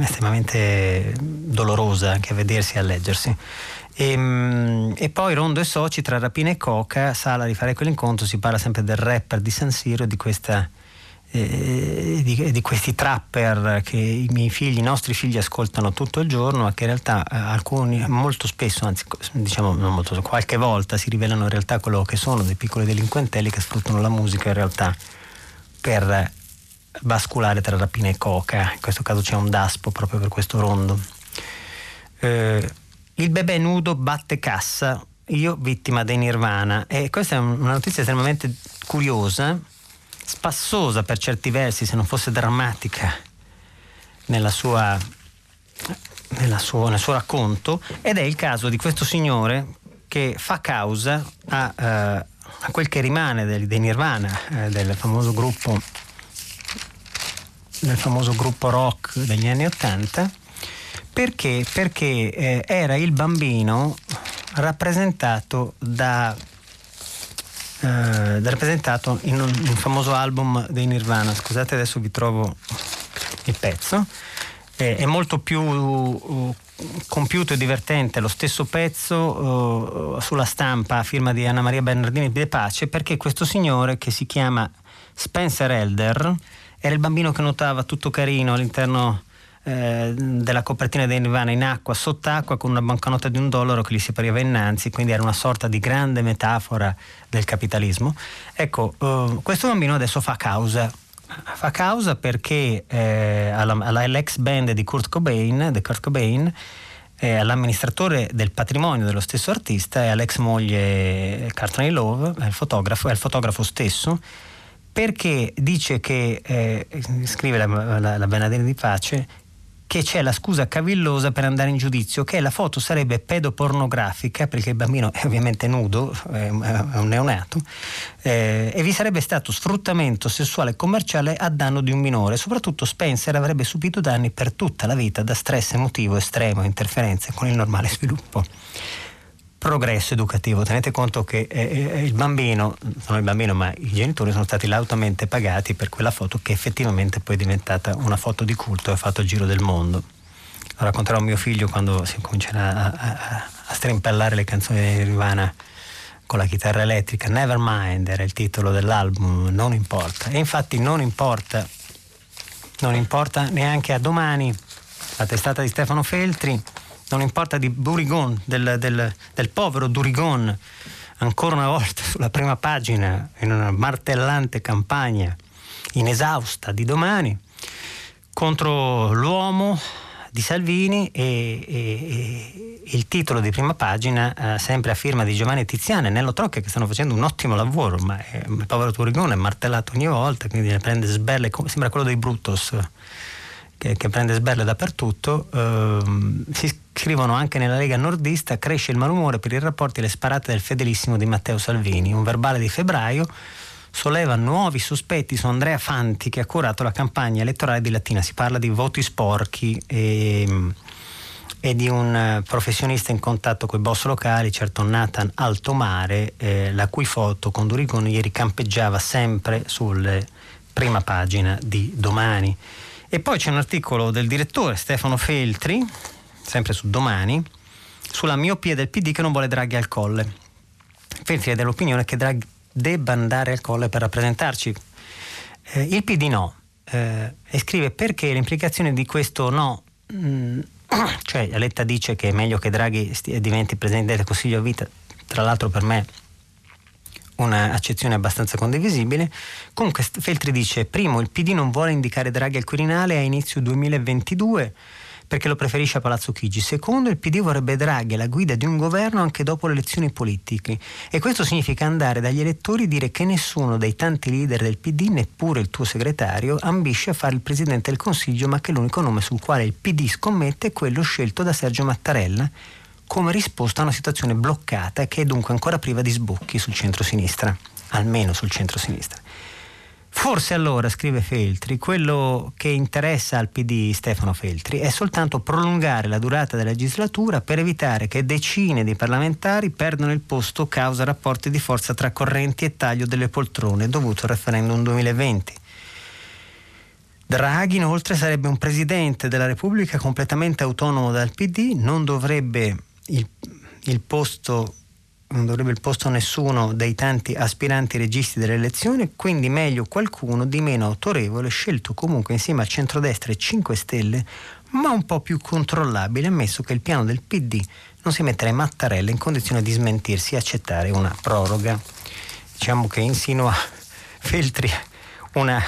estremamente dolorosa anche a vedersi e a leggersi. E, ehm, e, poi Rondo e Soci tra rapina e coca, Sala di fare quell'incontro, si parla sempre del rapper di San Siro e di eh, di, di, questi trapper che i miei figli, i nostri figli ascoltano tutto il giorno, ma che in realtà eh, alcuni, molto spesso, anzi diciamo molto, qualche volta si rivelano in realtà quello che sono dei piccoli delinquentelli che sfruttano la musica in realtà per basculare tra rapina e coca, in questo caso c'è un daspo proprio per questo rondo. Eh, il bebè nudo batte cassa, io vittima dei Nirvana. E questa è una notizia estremamente curiosa, spassosa per certi versi se non fosse drammatica nella sua, nella sua, nel suo racconto. Ed è il caso di questo signore che fa causa a, uh, a quel che rimane dei, dei Nirvana, eh, del famoso gruppo nel famoso gruppo rock degli anni Ottanta. Perché? Perché eh, era il bambino rappresentato da eh, rappresentato in un, un, famoso album dei Nirvana. Scusate, adesso vi trovo il pezzo. Eh, è molto più uh, compiuto e divertente lo stesso pezzo uh, sulla stampa a firma di Anna Maria Bernardini De Pace perché questo signore che si chiama Spencer Elder era il bambino che nuotava tutto carino all'interno eh, della copertina dei Nirvana in acqua, sott'acqua, con una banconota di un dollaro che gli si appariva innanzi, quindi era una sorta di grande metafora del capitalismo. Ecco, eh, questo bambino adesso fa causa. Fa causa perché eh, alla, all'ex band di Kurt Cobain, di Kurt Cobain eh, all'amministratore del patrimonio dello stesso artista e all'ex moglie Courtney Love, il fotografo, è il fotografo stesso, perché dice che, eh, scrive la, la, la Bernardini di Pace, che c'è la scusa cavillosa per andare in giudizio, che la foto sarebbe pedopornografica, perché il bambino è ovviamente nudo, è un neonato, eh, e vi sarebbe stato sfruttamento sessuale commerciale a danno di un minore. Soprattutto Spencer avrebbe subito danni per tutta la vita da stress emotivo estremo e interferenze con il normale sviluppo progresso educativo. Tenete conto che eh, eh, il bambino, non il bambino, ma i genitori sono stati lautamente pagati per quella foto che effettivamente poi è diventata una foto di culto e ha fatto il giro del mondo. Lo racconterò a mio figlio quando si comincerà a, a, a strimpellare le canzoni di Nirvana con la chitarra elettrica. Nevermind era il titolo dell'album, non importa. E infatti non importa non importa neanche a domani, la testata di Stefano Feltri, non importa di Durigon, del, del, del povero Durigon, ancora una volta sulla prima pagina in una martellante campagna inesausta di domani contro l'uomo di Salvini e, e, e il titolo di prima pagina eh, sempre a firma di Giovanni Tiziano e Nello Trocche che stanno facendo un ottimo lavoro ma è, il povero Turigone è martellato ogni volta quindi ne prende sberle sembra quello dei Brutus che, che prende sberle dappertutto eh, si scrivono anche nella Lega Nordista cresce il malumore per i rapporti e le sparate del fedelissimo di Matteo Salvini un verbale di febbraio solleva nuovi sospetti su Andrea Fanti che ha curato la campagna elettorale di Latina. Si parla di voti sporchi e, e di un professionista in contatto con i boss locali, certo Nathan Altomare, eh, la cui foto con Durigon ieri campeggiava sempre sulla prima pagina di Domani. E poi c'è un articolo del direttore Stefano Feltri, sempre su Domani, sulla miopia del PD che non vuole Draghi al colle. Feltri è dell'opinione che Draghi debba andare al colle per rappresentarci. Eh, il PD no, eh, e scrive perché l'implicazione di questo no, mh, mm, cioè Aletta dice che è meglio che Draghi diventi Presidente del Consiglio a vita, tra l'altro per me un'accezione abbastanza condivisibile. Comunque Feltri dice, primo, il PD non vuole indicare Draghi al Quirinale a inizio 2022 perché lo preferisce a Palazzo Chigi. Secondo, il PD vorrebbe Draghi alla guida di un governo anche dopo le elezioni politiche. E questo significa andare dagli elettori e dire che nessuno dei tanti leader del PD, neppure il tuo segretario, ambisce a fare il Presidente del Consiglio, ma che l'unico nome sul quale il PD scommette è quello scelto da Sergio Mattarella come risposta a una situazione bloccata che è dunque ancora priva di sbocchi sul centro-sinistra, almeno sul centro-sinistra. Forse allora, scrive Feltri, quello che interessa al PD Stefano Feltri è soltanto prolungare la durata della legislatura per evitare che decine di parlamentari perdano il posto causa rapporti di forza tra correnti e taglio delle poltrone dovuto al referendum 2020. Draghi inoltre sarebbe un presidente della Repubblica completamente autonomo dal PD, non dovrebbe il, il posto non dovrebbe il posto a nessuno dei tanti aspiranti registi delle elezioni, quindi meglio qualcuno di meno autorevole, scelto comunque insieme al centrodestra e 5 Stelle, ma un po' più controllabile, ammesso che il piano del PD non si metta le Mattarelle in condizione di smentirsi e accettare una proroga. Diciamo che insinua Feltri una,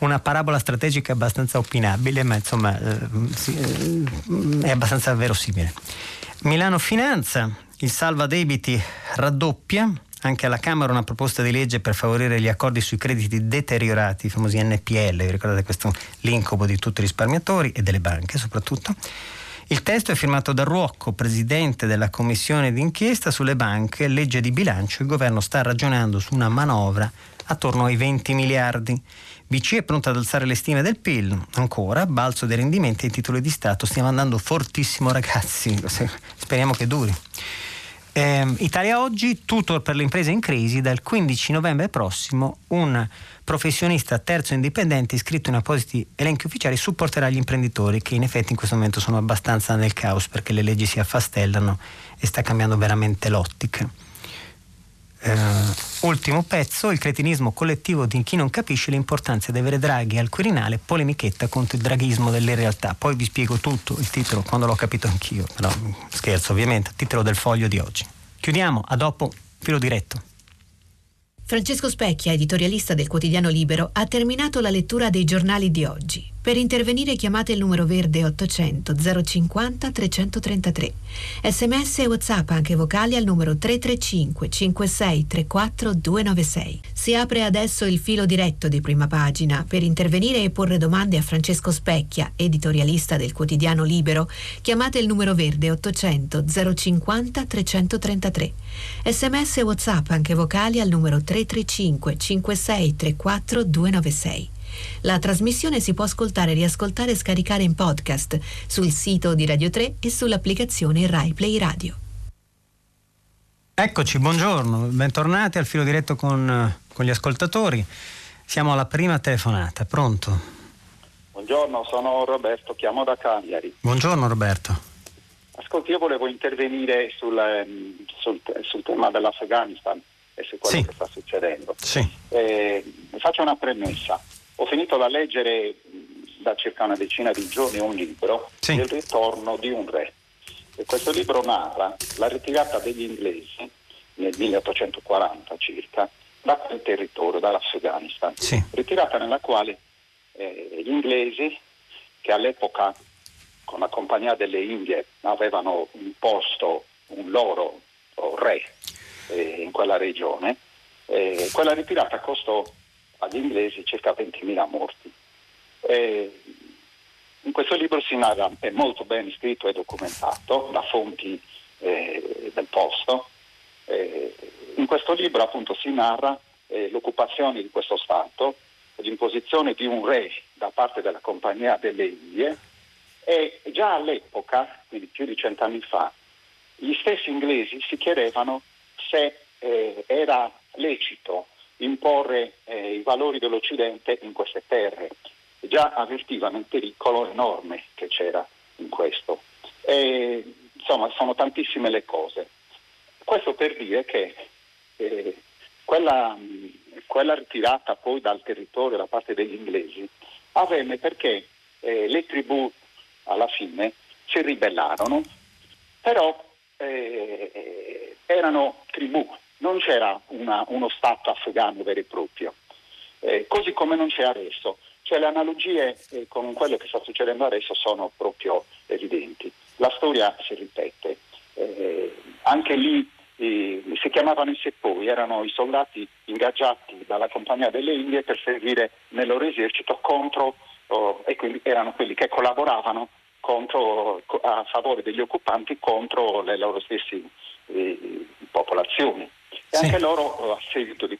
una parabola strategica abbastanza opinabile, ma insomma eh, è abbastanza verosimile. Milano Finanza, il salva debiti raddoppia. Anche alla Camera una proposta di legge per favorire gli accordi sui crediti deteriorati, i famosi NPL, vi ricordate questo l'incubo di tutti i risparmiatori e delle banche soprattutto. Il testo è firmato da Ruocco, presidente della commissione d'inchiesta sulle banche, legge di bilancio. Il governo sta ragionando su una manovra attorno ai 20 miliardi. BCE è pronta ad alzare le stime del PIL, ancora, balzo dei rendimenti e titoli di Stato. Stiamo andando fortissimo ragazzi, speriamo che duri. Eh, Italia Oggi, tutor per le imprese in crisi, dal 15 novembre prossimo un professionista terzo indipendente iscritto in appositi elenchi ufficiali supporterà gli imprenditori che in effetti in questo momento sono abbastanza nel caos perché le leggi si affastellano e sta cambiando veramente l'ottica. Uh, ultimo pezzo, il cretinismo collettivo di chi non capisce l'importanza di avere Draghi al Quirinale, polemichetta contro il draghismo delle realtà. Poi vi spiego tutto il titolo quando l'ho capito anch'io, però scherzo ovviamente, titolo del foglio di oggi. Chiudiamo, a dopo, filo diretto. Francesco Specchia, editorialista del quotidiano Libero, ha terminato la lettura dei giornali di oggi. Per intervenire chiamate il numero verde 800 050 333. Sms e WhatsApp anche vocali al numero 335 56 34 296. Si apre adesso il filo diretto di prima pagina. Per intervenire e porre domande a Francesco Specchia, editorialista del quotidiano Libero, chiamate il numero verde 800 050 333. Sms e WhatsApp anche vocali al numero 335 56 34 296. La trasmissione si può ascoltare, riascoltare e scaricare in podcast sul sito di Radio 3 e sull'applicazione Rai Play Radio. Eccoci, buongiorno, bentornati al filo diretto con, con gli ascoltatori. Siamo alla prima telefonata, pronto? Buongiorno, sono Roberto, chiamo da Cagliari. Buongiorno Roberto. Ascolti, io volevo intervenire sul, ehm, sul, sul tema dell'Afghanistan e su quello sì. che sta succedendo. Sì. Eh, faccio una premessa ho finito da leggere da circa una decina di giorni un libro sì. del ritorno di un re. E questo libro narra la ritirata degli inglesi nel 1840 circa da quel territorio, dall'Afghanistan, sì. ritirata nella quale eh, gli inglesi che all'epoca con la Compagnia delle Indie avevano imposto un loro re eh, in quella regione, eh, quella ritirata costò agli inglesi circa 20.000 morti. Eh, in questo libro si narra, è molto ben scritto e documentato da fonti eh, del posto, eh, in questo libro appunto si narra eh, l'occupazione di questo Stato, l'imposizione di un re da parte della Compagnia delle Indie e già all'epoca, quindi più di cent'anni fa, gli stessi inglesi si chiedevano se eh, era lecito imporre eh, i valori dell'Occidente in queste terre. Già avvertivano il pericolo enorme che c'era in questo. E, insomma, sono tantissime le cose. Questo per dire che eh, quella, quella, ritirata poi dal territorio da parte degli inglesi avvenne perché eh, le tribù alla fine si ribellarono, però eh, erano tribù, non c'era una, uno Stato afghano vero e proprio, eh, così come non c'è adesso. Cioè le analogie eh, con quello che sta succedendo adesso sono proprio evidenti. La storia si ripete. Eh, anche lì si chiamavano i seppoi, erano i soldati ingaggiati dalla Compagnia delle Indie per servire nel loro esercito contro, oh, e quindi erano quelli che collaboravano contro, a favore degli occupanti contro le loro stesse eh, popolazioni. E sì. anche loro, a seguito di,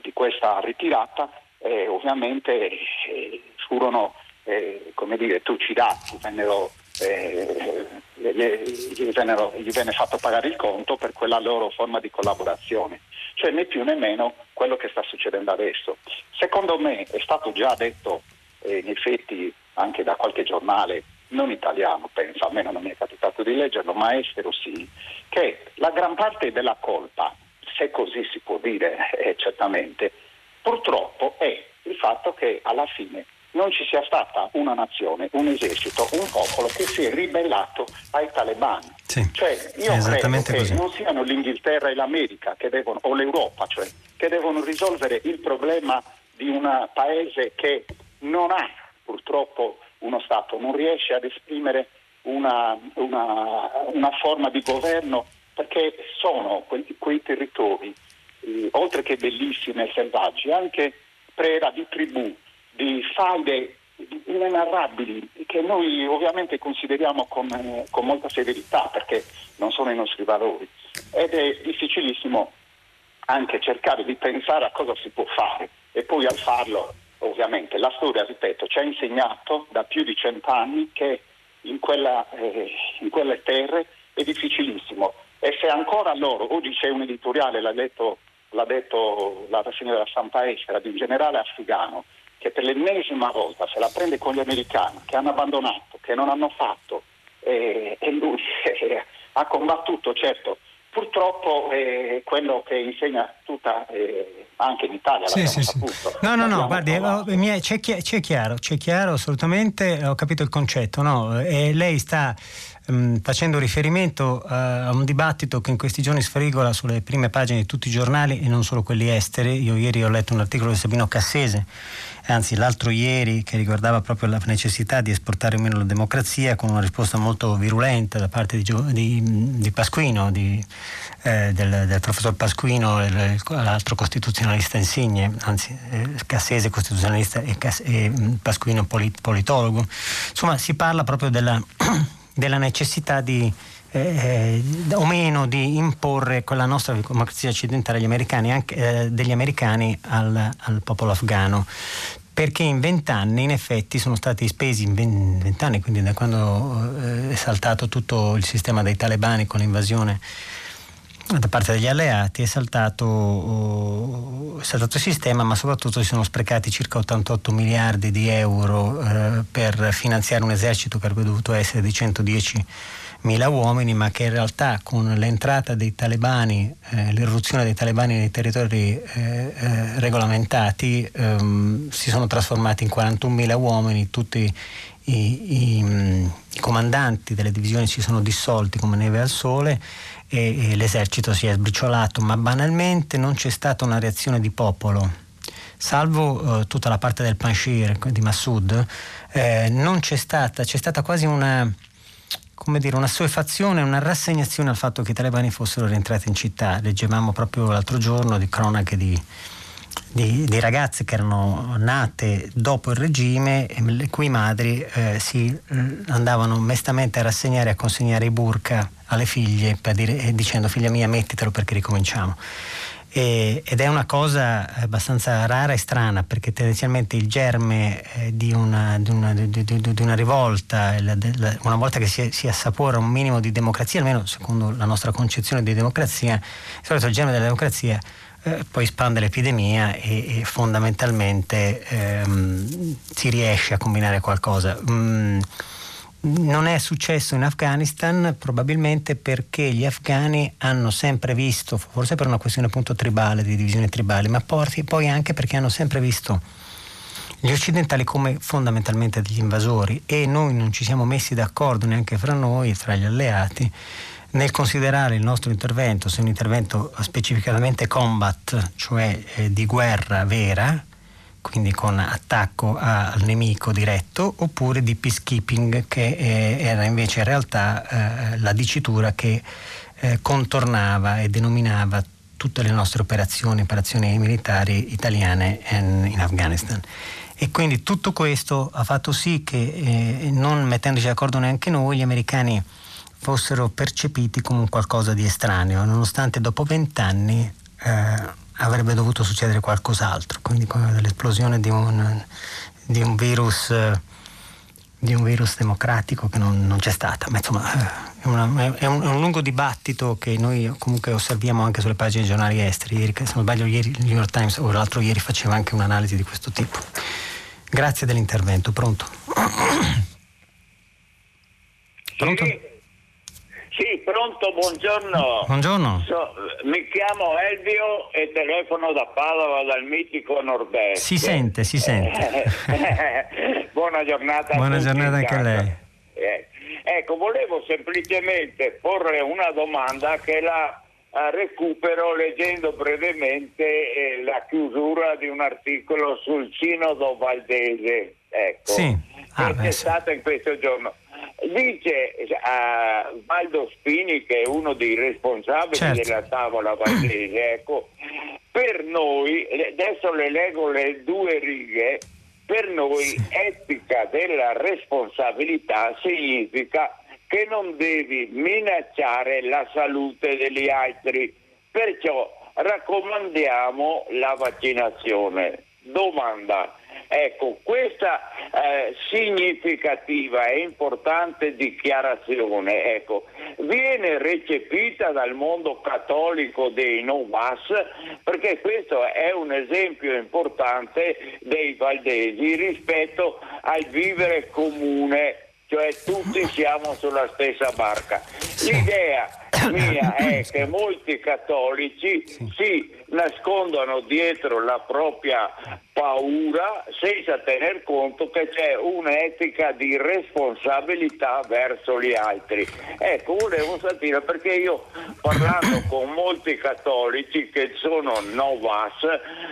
di questa ritirata, eh, ovviamente eh, furono eh, come dire, trucidati, vennero eh, gli, vennero, gli, venne fatto pagare il conto per quella loro forma di collaborazione, cioè né più né meno quello che sta succedendo adesso. Secondo me è stato già detto eh, in effetti anche da qualche giornale non italiano, penso, almeno non mi è capitato di leggerlo, ma estero sì, che la gran parte della colpa, se così si può dire eh, certamente, purtroppo è il fatto che alla fine non ci sia stata una nazione, un esercito, un popolo che si è ribellato ai talebani. Sì, cioè, io credo che così. non siano l'Inghilterra e l'America devono, o l'Europa cioè, che devono risolvere il problema di un paese che non ha purtroppo uno Stato, non riesce ad esprimere una, una, una forma di governo perché sono quei, quei territori, eh, oltre che bellissimi e selvaggi, anche preda di tribù di faide inenarrabili che noi ovviamente consideriamo con, eh, con, molta severità perché non sono i nostri valori. Ed è difficilissimo anche cercare di pensare a cosa si può fare. E poi al farlo ovviamente la storia, ripeto, ci ha insegnato da più di cent'anni che in, quella, eh, in quelle terre è difficilissimo e se ancora loro, oggi c'è un editoriale, l'ha detto, l'ha detto la rassegna della stampa estera, di un generale afghano che per l'ennesima volta se la prende con gli americani che hanno abbandonato, che non hanno fatto eh, e lui eh, ha combattuto, certo, purtroppo è quello che insegna tutta eh, anche in Italia. Sì, sì, sì. No, no, no, guardi, eh, c'è, c'è, chiaro, c'è chiaro assolutamente, ho capito il concetto, no? Lei sta um, facendo riferimento uh, a un dibattito che in questi giorni sfrigola sulle prime pagine di tutti i giornali e non solo quelli esteri. Io ieri ho letto un articolo di Sabino Cassese anzi l'altro ieri che riguardava proprio la necessità di esportare meno la democrazia con una risposta molto virulenta da parte di, di, di Pasquino, di, eh, del, del, professor Pasquino, l'altro costituzionalista insigne, anzi eh, Cassese costituzionalista e, e mm, Pasquino polit, politologo. Insomma si parla proprio della, della necessità di eh, o meno di imporre quella nostra democrazia occidentale americani, anche, eh, degli americani al, al, popolo afghano. Perché in vent'anni in effetti sono stati spesi, in vent'anni, quindi da quando eh, è saltato tutto il sistema dei talebani con l'invasione da parte degli alleati è saltato, oh, è saltato, il sistema, ma soprattutto si sono sprecati circa 88 miliardi di euro eh, per finanziare un esercito che avrebbe dovuto essere di 110 mila uomini, ma che in realtà con l'entrata dei talebani, eh, l'irruzione dei talebani nei territori eh, eh, regolamentati, ehm, si sono trasformati in 41.000 uomini, tutti i, i, i, comandanti delle divisioni si sono dissolti come neve al sole e, e l'esercito si è sbriciolato, ma banalmente non c'è stata una reazione di popolo salvo eh, tutta la parte del Panshir di Massoud, eh, non c'è stata, c'è stata quasi una, come dire, una suefazione, una rassegnazione al fatto che i talebani fossero rientrati in città. Leggevamo proprio l'altro giorno di cronache di, di, di ragazze che erano nate dopo il regime, le cui madri eh, si eh, andavano mestamente a rassegnare e a consegnare i burka alle figlie dire, dicendo figlia mia mettitelo perché ricominciamo. E, ed è una cosa abbastanza rara e strana perché tendenzialmente il germe eh, di, una, di, una, di, una, rivolta, una volta che si, si, assapora un minimo di democrazia, almeno secondo la nostra concezione di democrazia, di solito il germe della democrazia eh, poi spande l'epidemia e, e fondamentalmente ehm, si riesce a combinare qualcosa. Mm, non è successo in Afghanistan probabilmente perché gli afghani hanno sempre visto, forse per una questione appunto tribale, di divisione tribale, ma poi anche perché hanno sempre visto gli occidentali come fondamentalmente degli invasori e noi non ci siamo messi d'accordo neanche fra noi, tra gli alleati, nel considerare il nostro intervento se un intervento specificatamente combat, cioè eh, di guerra vera, quindi con attacco al nemico diretto, oppure di peacekeeping, che eh, era invece in realtà eh, la dicitura che eh, contornava e denominava tutte le nostre operazioni, operazioni militari italiane in, in Afghanistan. E quindi tutto questo ha fatto sì che, eh, non mettendoci d'accordo neanche noi, gli americani fossero percepiti come qualcosa di estraneo, nonostante dopo vent'anni eh, avrebbe dovuto succedere qualcos'altro, quindi come l'esplosione di un, di un, virus, di un virus democratico che non, non c'è stata. Ma insomma è, una, è, un, è, un, lungo dibattito che noi comunque osserviamo anche sulle pagine dei giornali esteri. Ieri, se non sbaglio ieri il New York Times o l'altro ieri faceva anche un'analisi di questo tipo. Grazie dell'intervento, pronto? Pronto? Sì. Pronto, buongiorno. Buongiorno. So, mi chiamo Elvio e telefono da Padova dal mitico Norberto. Si sente, si sente. Buona giornata. Buona giornata anche a lei. Eh, ecco, volevo semplicemente porre una domanda che la eh, recupero leggendo brevemente eh, la chiusura di un articolo sul Sinodo Valdese. Ecco, sì. Ah, che è stato in questo giorno. Dice a uh, Valdo Spini, che è uno dei responsabili certo. della tavola valdese, ecco, per noi, adesso le leggo le due righe, per noi sì. etica della responsabilità significa che non devi minacciare la salute degli altri, perciò raccomandiamo la vaccinazione. Domanda Ecco, questa eh, significativa e importante dichiarazione ecco, viene recepita dal mondo cattolico dei Novas perché questo è un esempio importante dei valdesi rispetto al vivere comune, cioè tutti siamo sulla stessa barca. L'idea mia è che molti cattolici si nascondono dietro la propria paura senza tener conto che c'è un'etica di responsabilità verso gli altri. Ecco, volevo sapere perché io parlando con molti cattolici che sono novas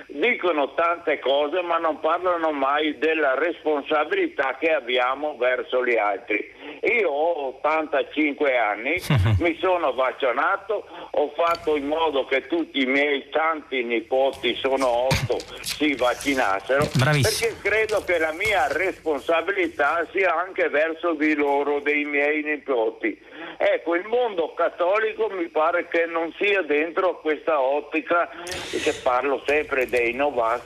dicono tante cose ma non parlano mai della responsabilità che abbiamo verso gli altri. Io ho 85 anni, mi sono vaccinato, ho fatto in modo che tutti i miei tanti nipoti, sono otto, si vaccinassero, Bravissimo. perché credo che la mia responsabilità sia anche verso di loro, dei miei nipoti. Ecco, il mondo cattolico mi pare che non sia dentro questa ottica, che parlo sempre dei Novas,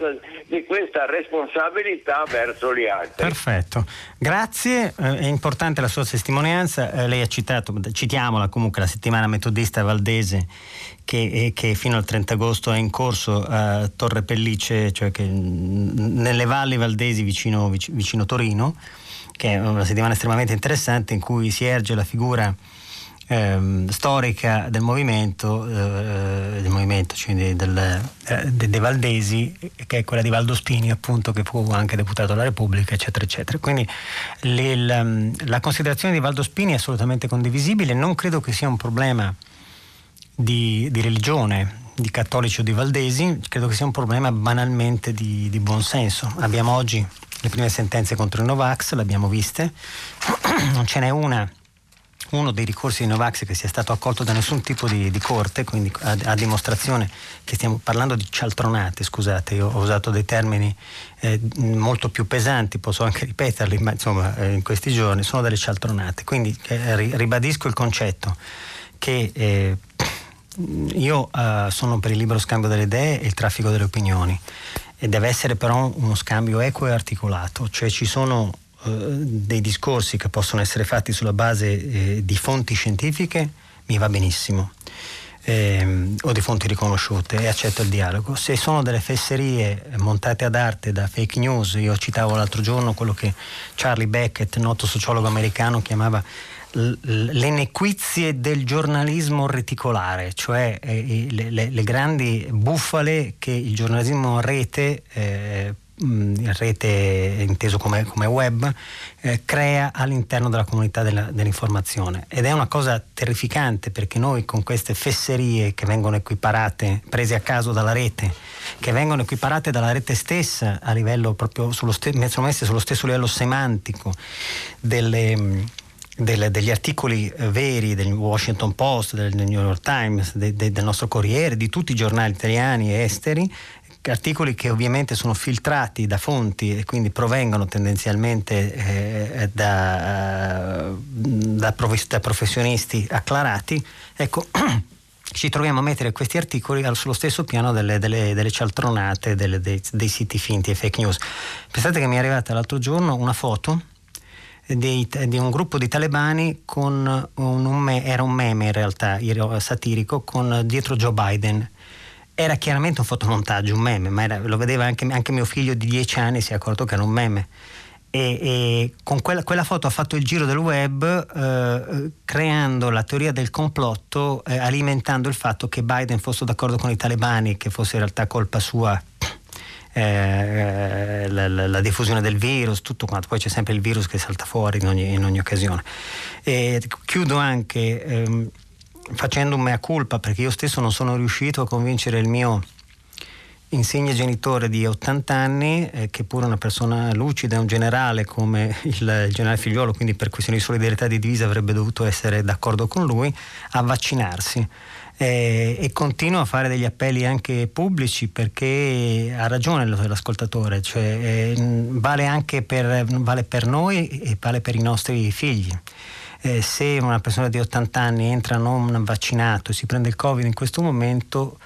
di questa responsabilità verso gli altri. Perfetto, grazie, eh, è importante la sua testimonianza, eh, lei ha citato, citiamola comunque, la settimana metodista valdese che, che, fino al 30 agosto è in corso a Torre Pellice, cioè nelle valli valdesi vicino, vicino Torino, che è una settimana estremamente interessante in cui si erge la figura ehm, storica del movimento, eh, del movimento cioè del, eh, dei Valdesi, che è quella di Valdo Spini, appunto, che fu anche deputato della Repubblica, eccetera, eccetera. Quindi le, la, la, considerazione di Valdo Spini è assolutamente condivisibile, non credo che sia un problema di, di religione, di cattolici o di valdesi, credo che sia un problema banalmente di, di buonsenso. Abbiamo oggi le prime sentenze contro i Novax, le abbiamo viste, non ce n'è una uno dei ricorsi di Novax che sia stato accolto da nessun tipo di, di corte, quindi a, a, dimostrazione che stiamo parlando di cialtronate, scusate, io ho usato dei termini eh, molto più pesanti, posso anche ripeterli, ma insomma eh, in questi giorni sono delle cialtronate. Quindi eh, ribadisco il concetto che eh, io eh, sono per il libero scambio delle idee e il traffico delle opinioni e deve essere però uno scambio equo e articolato, cioè ci sono dei discorsi che possono essere fatti sulla base eh, di fonti scientifiche, mi va benissimo. Eh, o di fonti riconosciute e accetto il dialogo. Se sono delle fesserie montate ad arte da fake news, io citavo l'altro giorno quello che Charlie Beckett, noto sociologo americano, chiamava le nequizie del giornalismo reticolare, cioè eh, le, le, le, grandi bufale che il giornalismo a rete eh, in rete inteso come, come web, eh, crea all'interno della comunità della, dell'informazione. Ed è una cosa terrificante perché noi con queste fesserie che vengono equiparate, prese a caso dalla rete, che vengono equiparate dalla rete stessa a livello proprio sullo stesso, messe sullo stesso livello semantico delle, delle, degli articoli veri del Washington Post, del New York Times, de, de, del nostro Corriere, di tutti i giornali italiani e esteri, articoli che ovviamente sono filtrati da fonti e quindi provengono tendenzialmente eh, da, da, professionisti acclarati, ecco, ci troviamo a mettere questi articoli sullo stesso piano delle, delle, delle cialtronate, delle, dei, dei, siti finti e fake news. Pensate che mi è arrivata l'altro giorno una foto di, di un gruppo di talebani con un, un era un meme in realtà satirico con dietro Joe Biden era chiaramente un fotomontaggio, un meme, ma era, lo vedeva anche, anche, mio figlio di dieci anni, si è accorto che era un meme. E, e con quella, quella, foto ha fatto il giro del web eh, creando la teoria del complotto, eh, alimentando il fatto che Biden fosse d'accordo con i talebani, che fosse in realtà colpa sua eh, la, la, la, diffusione del virus, tutto quanto, poi c'è sempre il virus che salta fuori in ogni, in ogni occasione. E chiudo anche ehm, facendo un mea culpa perché io stesso non sono riuscito a convincere il mio insigne genitore di 80 anni, eh, che pure una persona lucida, un generale come il, il, generale figliuolo, quindi per questioni di solidarietà di divisa avrebbe dovuto essere d'accordo con lui, a vaccinarsi. Eh, e continua a fare degli appelli anche pubblici perché ha ragione l'ascoltatore, cioè, eh, vale anche per, vale per noi e vale per i nostri figli eh, se una persona di 80 anni entra non vaccinato e si prende il Covid in questo momento,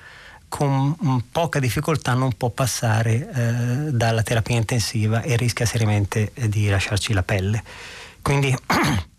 con poca difficoltà non può passare eh, dalla terapia intensiva e rischia seriamente eh, di lasciarci la pelle. Quindi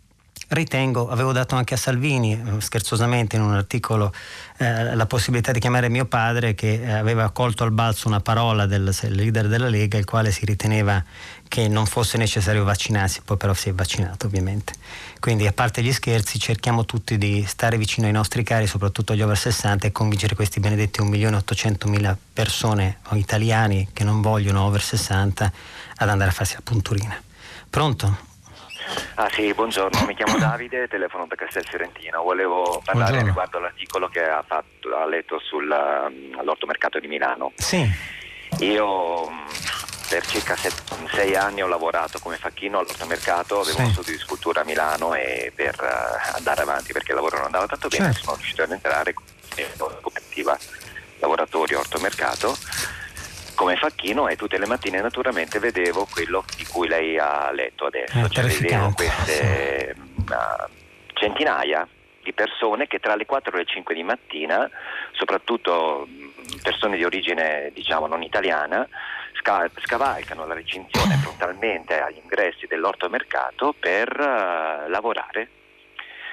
ritengo, avevo dato anche a Salvini, eh, scherzosamente in un articolo, eh, la possibilità di chiamare mio padre che aveva colto al balzo una parola del leader della Lega, il quale si riteneva che non fosse necessario vaccinarsi, poi però si è vaccinato ovviamente. Quindi a parte gli scherzi cerchiamo tutti di stare vicino ai nostri cari, soprattutto agli over 60 e convincere questi benedetti 1.800.000 persone italiani che non vogliono over 60 ad andare a farsi la punturina. Pronto? Ah sì, buongiorno, mi chiamo Davide, telefono da Castel Fiorentino. Volevo parlare buongiorno. riguardo all'articolo che ha, fatto, ha letto sull'orto um, mercato di Milano. Sì. Io per circa sei anni ho lavorato come facchino all'ortomercato, avevo sì. uno studio di scultura a Milano e per uh, andare avanti perché il lavoro non andava tanto bene certo. sono riuscito ad entrare in cooperativa lavoratori ortomercato come facchino e tutte le mattine naturalmente vedevo quello di cui lei ha letto adesso, cioè vedevo queste uh, centinaia di persone che tra le 4 e le 5 di mattina, soprattutto persone di origine diciamo non italiana, scavalcano la recinzione frontalmente agli ingressi dell'ortomercato per uh, lavorare.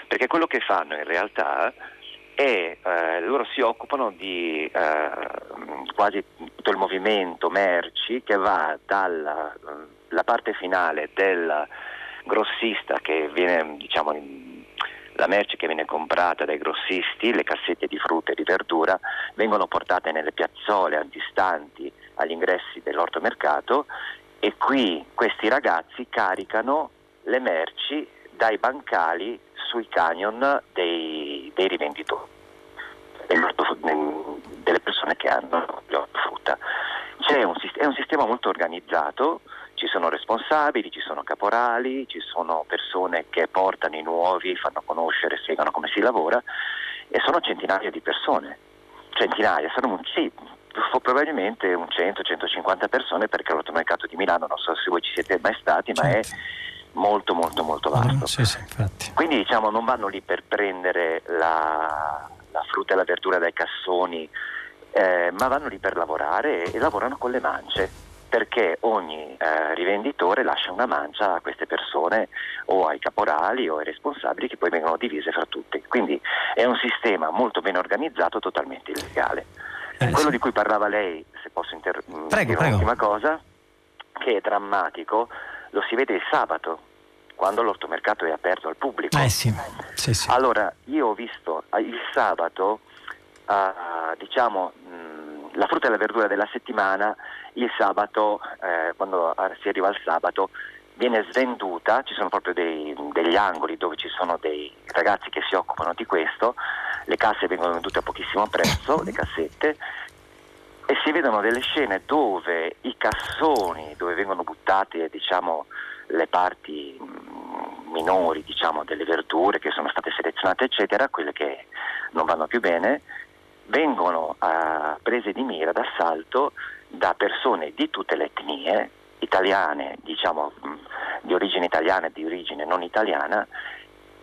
Perché quello che fanno in realtà è, uh, loro si occupano di uh, quasi tutto il movimento merci che va dalla parte finale del grossista che viene diciamo, la merce che viene comprata dai grossisti, le cassette di frutta e di verdura, vengono portate nelle piazzole antistanti agli ingressi dell'ortomercato e qui questi ragazzi caricano le merci dai bancali sui camion dei, dei rivenditori, delle persone che hanno l'ortofrutta. Un, è un sistema molto organizzato, ci sono responsabili, ci sono caporali, ci sono persone che portano i nuovi, fanno conoscere, spiegano come si lavora e sono centinaia di persone. Centinaia, sono sì, probabilmente un 100-150 persone perché l'automercato di Milano, non so se voi ci siete mai stati, ma è certo. Molto molto molto vasto. Sì, sì, Quindi diciamo non vanno lì per prendere la, la frutta e la verdura dai cassoni, eh, ma vanno lì per lavorare e, e lavorano con le mance perché ogni eh, rivenditore lascia una mancia a queste persone o ai caporali o ai responsabili che poi vengono divise fra tutti. Quindi è un sistema molto ben organizzato, totalmente illegale. Eh, Quello sì. di cui parlava lei, se posso interrompere, prego. un'ultima cosa, che è drammatico, lo si vede il sabato, quando l'ortomercato è aperto al pubblico. Eh sì. Sì, sì. Allora, io ho visto eh, il sabato, uh, diciamo, mh, la frutta e la verdura della settimana, il sabato, eh, quando si arriva al sabato, viene svenduta, ci sono proprio dei, degli angoli dove ci sono dei ragazzi che si occupano di questo, le casse vengono vendute a pochissimo prezzo, le cassette, e si vedono delle scene dove i cassoni, dove vengono buttate diciamo, le parti mm, minori diciamo, delle verdure che sono state selezionate, eccetera, quelle che non vanno più bene, vengono uh, prese di mira d'assalto da persone di tutte le etnie, italiane, diciamo mm, di origine italiana e di origine non italiana,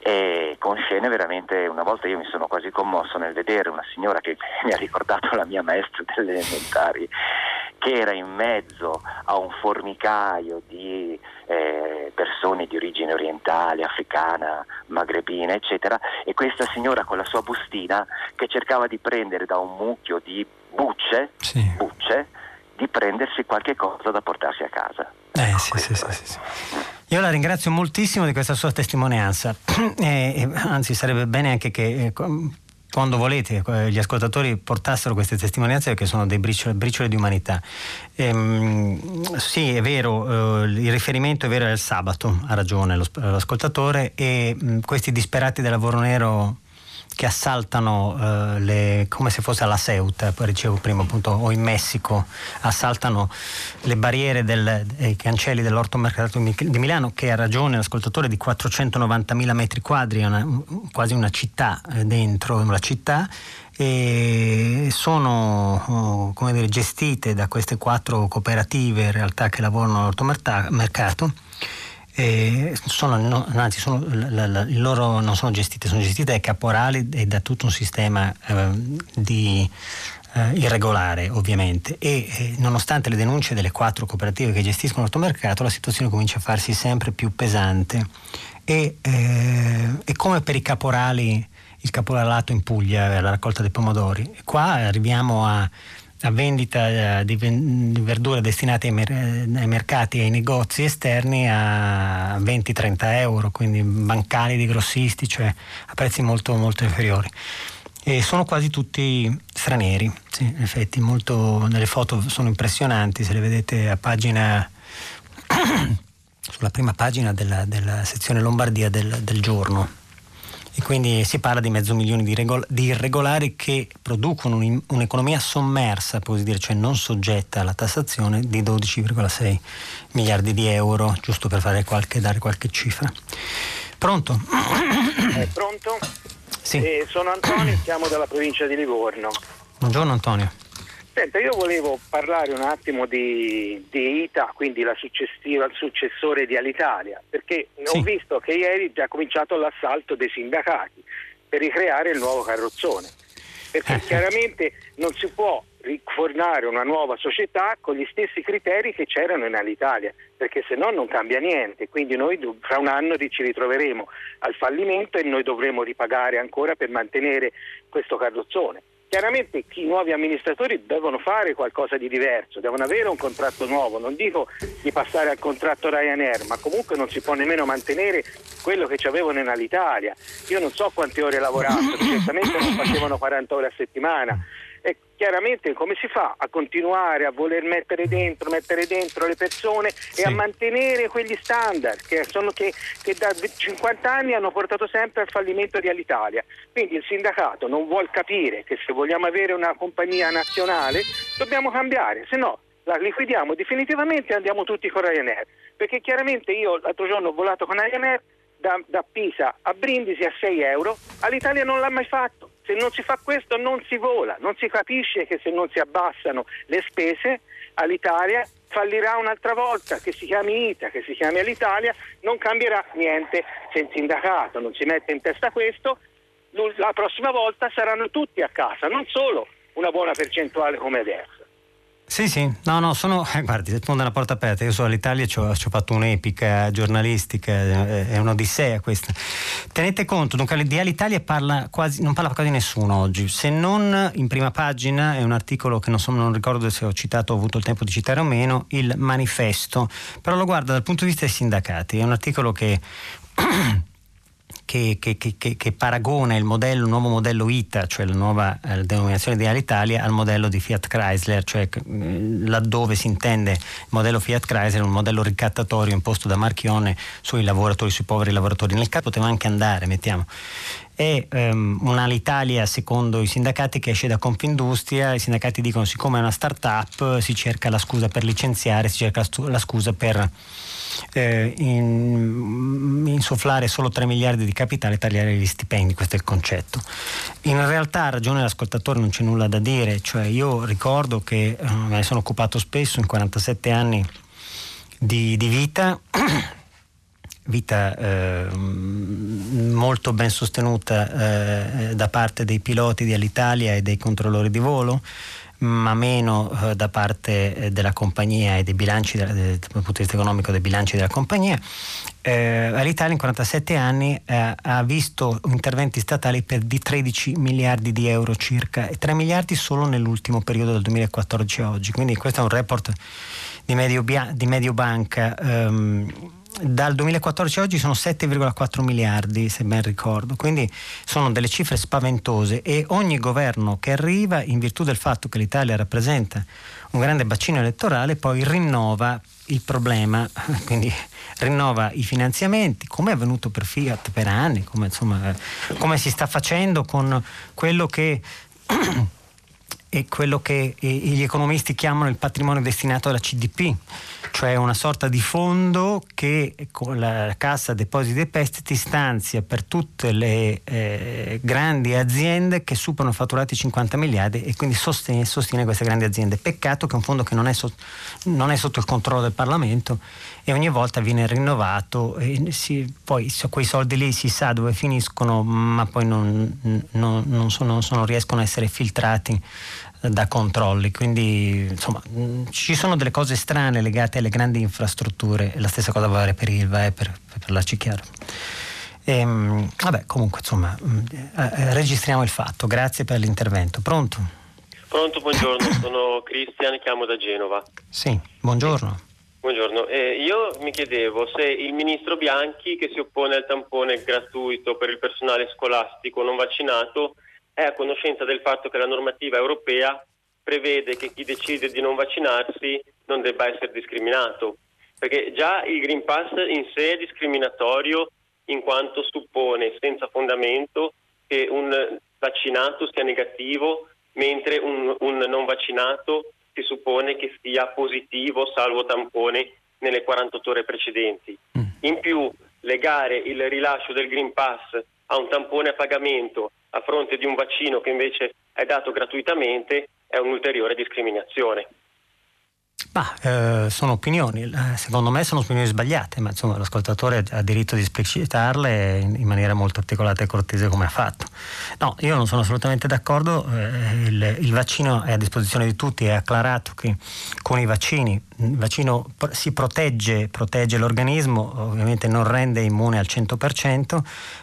e con scene veramente, una volta io mi sono quasi commosso nel vedere una signora che mi ha ricordato la mia maestra delle elementari, che era in mezzo a un formicaio di eh, persone di origine orientale, africana, magrebina, eccetera, e questa signora con la sua bustina che cercava di prendere da un mucchio di bucce, sì. bucce di prendersi qualche cosa da portarsi a casa. Eh, sì, sì, sì, sì, Io la ringrazio moltissimo di questa sua testimonianza, eh, anzi sarebbe bene anche che eh, quando volete gli ascoltatori portassero queste testimonianze perché sono dei bricioli, bricioli di umanità. Ehm, sì, è vero, eh, il riferimento è vero, il sabato, ha ragione l'ascoltatore, e mh, questi disperati del lavoro nero che assaltano eh, le, come se fosse alla Ceuta, poi dicevo prima appunto, o in Messico, assaltano le barriere del, i cancelli dell'ortomercato di Milano, che ha ragione l'ascoltatore di 490.000 metri quadri, una, quasi una città eh, dentro la città, e sono oh, dire, gestite da queste quattro cooperative in realtà che lavorano all'ortomercato eh, sono, no, anzi, sono, la, la, loro non sono gestite, sono gestite dai caporali e da tutto un sistema eh, di, eh, irregolare ovviamente. E eh, nonostante le denunce delle quattro cooperative che gestiscono l'automercato la situazione comincia a farsi sempre più pesante. E, eh, e come per i caporali il caporalato in Puglia la raccolta dei pomodori qua arriviamo a a vendita eh, di, verdure destinate ai, mercati e ai negozi esterni a 20-30 euro, quindi bancali di grossisti, cioè a prezzi molto, molto inferiori. E sono quasi tutti stranieri, sì, in effetti, molto, nelle foto sono impressionanti, se le vedete a pagina, sulla prima pagina della, della sezione Lombardia del, del giorno e quindi si parla di mezzo milione di, regol- di irregolari che producono un, un'economia sommersa, così dire, cioè non soggetta alla tassazione, di 12,6 miliardi di euro, giusto per qualche, dare qualche cifra. Pronto? Eh, pronto? Sì. Eh, sono Antonio, siamo dalla provincia di Livorno. Buongiorno Antonio. Senta, io volevo parlare un attimo di, di ITA, quindi la successiva, il successore di Alitalia, perché sì. ho visto che ieri è già cominciato l'assalto dei sindacati per ricreare il nuovo carrozzone, perché eh. chiaramente non si può riformare una nuova società con gli stessi criteri che c'erano in Alitalia, perché se no non cambia niente, quindi noi fra un anno ci ritroveremo al fallimento e noi dovremo ripagare ancora per mantenere questo carrozzone chiaramente i nuovi amministratori devono fare qualcosa di diverso, devono avere un contratto nuovo, non dico di passare al contratto Ryanair, ma comunque non si può nemmeno mantenere quello che ci avevano in Alitalia. Io non so quante ore lavorato, certamente non facevano 40 ore a settimana e chiaramente come si fa a continuare a voler mettere dentro, mettere dentro le persone sì. e a mantenere quegli standard che, sono, che, che, da 50 anni hanno portato sempre al fallimento di Alitalia. Quindi il sindacato non vuole capire che se vogliamo avere una compagnia nazionale dobbiamo cambiare, se no la liquidiamo definitivamente e andiamo tutti con Ryanair. Perché chiaramente io l'altro giorno ho volato con Ryanair da, da Pisa a Brindisi a 6 euro, all'Italia non l'ha mai fatto. Se non si fa questo non si vola, non si capisce che se non si abbassano le spese all'Italia fallirà un'altra volta, che si chiami ITA, che si chiami all'Italia, non cambierà niente se il sindacato non si mette in testa questo, la prossima volta saranno tutti a casa, non solo una buona percentuale come adesso. Sì, sì, no, no, sono, eh, guardi, sponda una porta aperta, io so all'Italia ci ho, ci ho fatto un'epica giornalistica, è, è un'odissea questa. Tenete conto, dunque di Alitalia parla quasi, non parla quasi nessuno oggi, se non in prima pagina, è un articolo che non, so, non ricordo se ho citato, ho avuto il tempo di citare o meno, il manifesto, però lo guarda dal punto di vista dei sindacati, è un articolo che che, che, che, che, paragona il, modello, il nuovo modello ITA, cioè la nuova eh, denominazione di Alitalia, al modello di Fiat Chrysler, cioè eh, laddove si intende il modello Fiat Chrysler, un modello ricattatorio imposto da Marchione sui lavoratori, sui poveri lavoratori. Nel caso poteva anche andare, mettiamo è um, un'Alitalia secondo i sindacati che esce da Confindustria, i sindacati dicono siccome è una start-up si cerca la scusa per licenziare, si cerca la scusa per eh, in, insufflare solo 3 miliardi di capitale e tagliare gli stipendi, questo è il concetto. In realtà ha ragione l'ascoltatore, non c'è nulla da dire, cioè io ricordo che eh, me ne sono occupato spesso in 47 anni di, di vita. vita eh, molto ben sostenuta eh, da parte dei piloti di Alitalia e dei controllori di volo, ma meno eh, da parte eh, della compagnia e dei bilanci, dal punto di vista economico, dei bilanci della compagnia. Eh, Alitalia in 47 anni eh, ha visto interventi statali per di 13 miliardi di euro circa e 3 miliardi solo nell'ultimo periodo dal 2014 a oggi. Quindi questo è un report di, Medio, di Mediobanca. Ehm, dal 2014 a oggi sono 7,4 miliardi, se ben ricordo, quindi sono delle cifre spaventose e ogni governo che arriva, in virtù del fatto che l'Italia rappresenta un grande bacino elettorale, poi rinnova il problema, quindi rinnova i finanziamenti, come è avvenuto per Fiat per anni, come, insomma, come si sta facendo con quello che quello che gli economisti chiamano il patrimonio destinato alla CDP, cioè una sorta di fondo che con la Cassa Depositi e Prestiti stanzia per tutte le eh, grandi aziende che superano fatturati 50 miliardi e quindi sostiene, sostiene, queste grandi aziende. Peccato che è un fondo che non è, so, non è sotto il controllo del Parlamento e ogni volta viene rinnovato e si, poi so, quei soldi lì si sa dove finiscono ma poi non, non, non, sono, non riescono a essere filtrati da controlli, quindi insomma ci sono delle cose strane legate alle grandi infrastrutture, la stessa cosa vale per Ilva e per, per parlarci chiaro. E, ehm, vabbè, comunque insomma eh, registriamo il fatto, grazie per l'intervento. Pronto? Pronto, buongiorno, sono Cristian, chiamo da Genova. Sì, buongiorno. Buongiorno, eh, io mi chiedevo se il ministro Bianchi che si oppone al tampone gratuito per il personale scolastico non vaccinato è a conoscenza del fatto che la normativa europea prevede che chi decide di non vaccinarsi non debba essere discriminato, perché già il Green Pass in sé è discriminatorio in quanto suppone senza fondamento che un vaccinato sia negativo mentre un, un non vaccinato si suppone che sia positivo salvo tampone nelle 48 ore precedenti. Mm. In più, legare il rilascio del Green Pass a un tampone a pagamento a fronte di un vaccino che invece è dato gratuitamente è un'ulteriore discriminazione. Ma eh, sono opinioni, eh, secondo me sono opinioni sbagliate, ma insomma l'ascoltatore ha diritto di esplicitarle in maniera molto articolata e cortese come ha fatto. No, io non sono assolutamente d'accordo, eh, il, il, vaccino è a disposizione di tutti, è acclarato che con i vaccini il vaccino si protegge, protegge l'organismo, ovviamente non rende immune al 100%,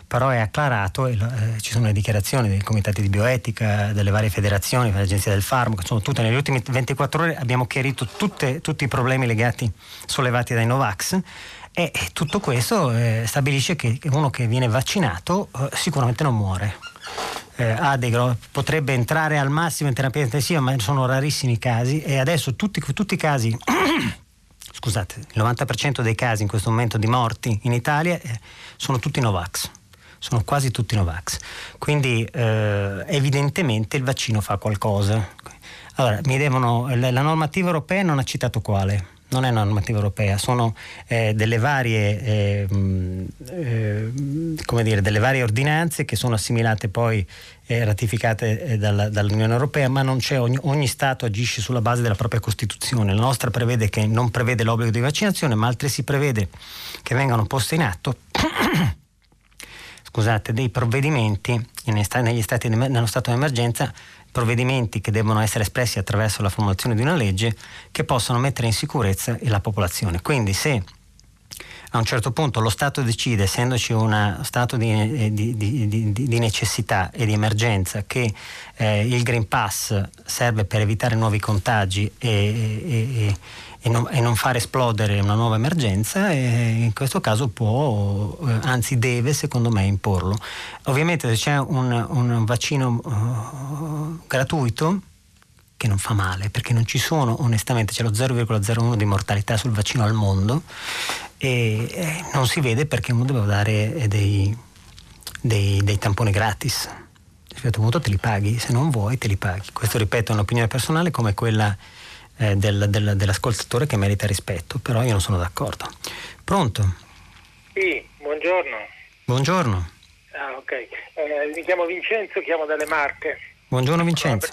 però è acclarato eh, ci sono le dichiarazioni dei comitati di bioetica, delle varie federazioni, dell'Agenzia del Farmaco, sono tutte negli ultimi 24 ore abbiamo chiarito tutte, tutti i problemi legati, sollevati dai Novax e, e tutto questo eh, stabilisce che uno che viene vaccinato eh, sicuramente non muore. Eh, dei, potrebbe entrare al massimo in terapia intensiva, ma sono rarissimi casi e adesso tutti, tutti i casi, scusate, il 90% dei casi in questo momento di morti in Italia eh, sono tutti Novax sono quasi tutti Novax. Quindi eh, evidentemente il vaccino fa qualcosa. Allora, devono, la normativa europea non ha citato quale non è una normativa europea, sono eh, delle, varie, eh, eh, dire, delle, varie, ordinanze che sono assimilate poi e ratificate eh, dalla, dall'Unione Europea, ma non c'è, ogni, ogni, Stato agisce sulla base della propria Costituzione. La nostra prevede che non prevede l'obbligo di vaccinazione, ma altresì prevede che vengano poste in atto scusate, dei provvedimenti negli stati, nello stato di emergenza provvedimenti che devono essere espressi attraverso la formulazione di una legge che possono mettere in sicurezza la popolazione. Quindi se a un certo punto lo Stato decide, essendoci uno stato di, di, di, di, necessità e di emergenza, che eh, il Green Pass serve per evitare nuovi contagi e, e, e, non, e, non, far esplodere una nuova emergenza, in questo caso può, eh, anzi deve secondo me imporlo. Ovviamente se c'è un, un vaccino uh, gratuito, che non fa male, perché non ci sono, onestamente, c'è lo 0,01 di mortalità sul vaccino al mondo e eh, non si vede perché uno deve dare dei, dei, dei tamponi gratis. A un certo punto te li paghi, se non vuoi te li paghi. Questo ripeto è un'opinione personale come quella eh, del, del, dell'ascoltatore che merita rispetto, però io non sono d'accordo. Pronto? Sì, buongiorno. Buongiorno. Ah, ok. Eh, mi chiamo Vincenzo, chiamo dalle Marche. Buongiorno Vincenzo.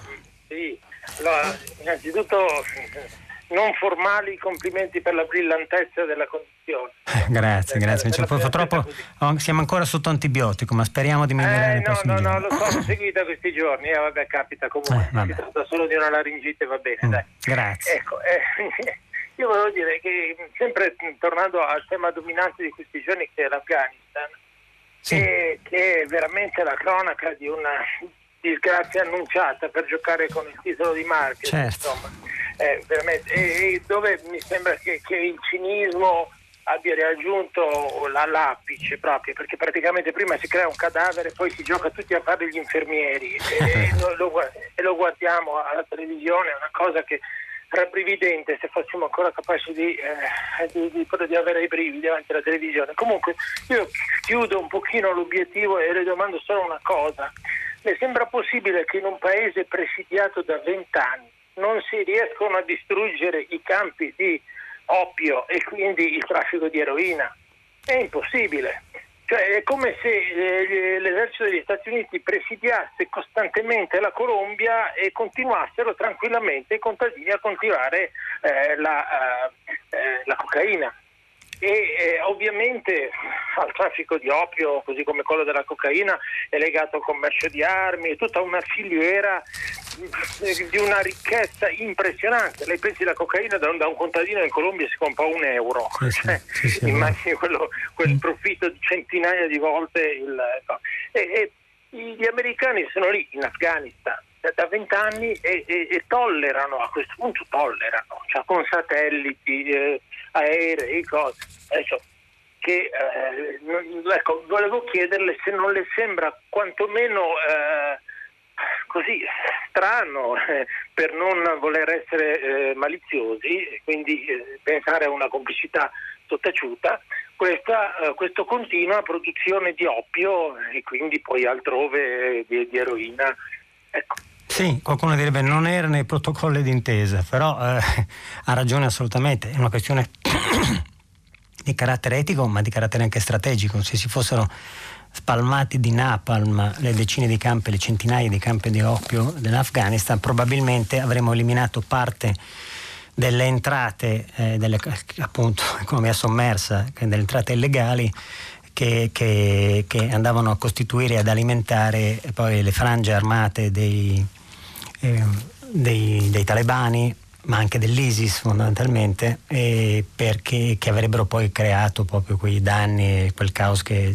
Sì, allora, innanzitutto non formali complimenti per la brillantezza della condizione. grazie, grazie. Cioè, purtroppo siamo ancora sotto antibiotico, ma speriamo di migliorare eh, no, no, giorni. No, lo so, seguita questi giorni, eh, vabbè, capita comunque. Eh, si tratta solo di una laringite, va bene, mm, dai. Grazie. Ecco, eh, io volevo dire che, sempre tornando al tema dominante di questi giorni, che è l'Afghanistan, sì. che, che è veramente la cronaca di una disgrazia annunciata per giocare con il titolo di marketing, certo. insomma, eh, e, dove mi sembra che, che, il cinismo abbia raggiunto l'apice proprio, perché praticamente prima si crea un cadavere, poi si gioca tutti a fare gli infermieri e, lo, e lo guardiamo alla televisione, è una cosa che rabbrividente se fossimo ancora capaci di, eh, di, di, di, avere i brividi davanti alla televisione. Comunque io chiudo un pochino l'obiettivo e le domando solo una cosa. Le sembra possibile che in un paese presidiato da vent'anni non si riescono a distruggere i campi di oppio e quindi il traffico di eroina? È impossibile. Cioè, è come se eh, l'esercito degli Stati Uniti presidiasse costantemente la Colombia e continuassero tranquillamente i contadini a coltivare eh, la, eh, la cocaina e eh, ovviamente al traffico di opio, così come quello della cocaina, è legato al commercio di armi, è tutta una filiera eh, di una ricchezza impressionante. Lei pensi la cocaina da un, da un contadino in Colombia si compra un euro, sì, sì, cioè, sì, immagini quello, quel mm. profitto di centinaia di volte. Il, e, e, gli americani sono lì in Afghanistan da vent'anni e, e, e, tollerano, a questo punto tollerano, cioè con satelliti, eh, aerei, cose. Adesso, che, eh, ecco, volevo chiederle se non le sembra quantomeno eh, così strano eh, per non voler essere eh, maliziosi, quindi eh, pensare a una complicità sottaciuta, questa, questo continua produzione di oppio e quindi poi altrove di, di eroina. Ecco. Sì, qualcuno direbbe non era nei protocolli d'intesa, però eh, ha ragione assolutamente, è una questione di carattere etico ma di carattere anche strategico. Se si fossero spalmati di napalm le decine di campi, le centinaia di campi di oppio dell'Afghanistan, probabilmente avremmo eliminato parte delle entrate, eh, delle, appunto, economia sommersa, delle entrate illegali che, che, che, andavano a costituire e ad alimentare poi le frange armate dei, eh, dei, dei talebani ma anche dell'ISIS fondamentalmente, perché che avrebbero poi creato proprio quei danni e quel caos che,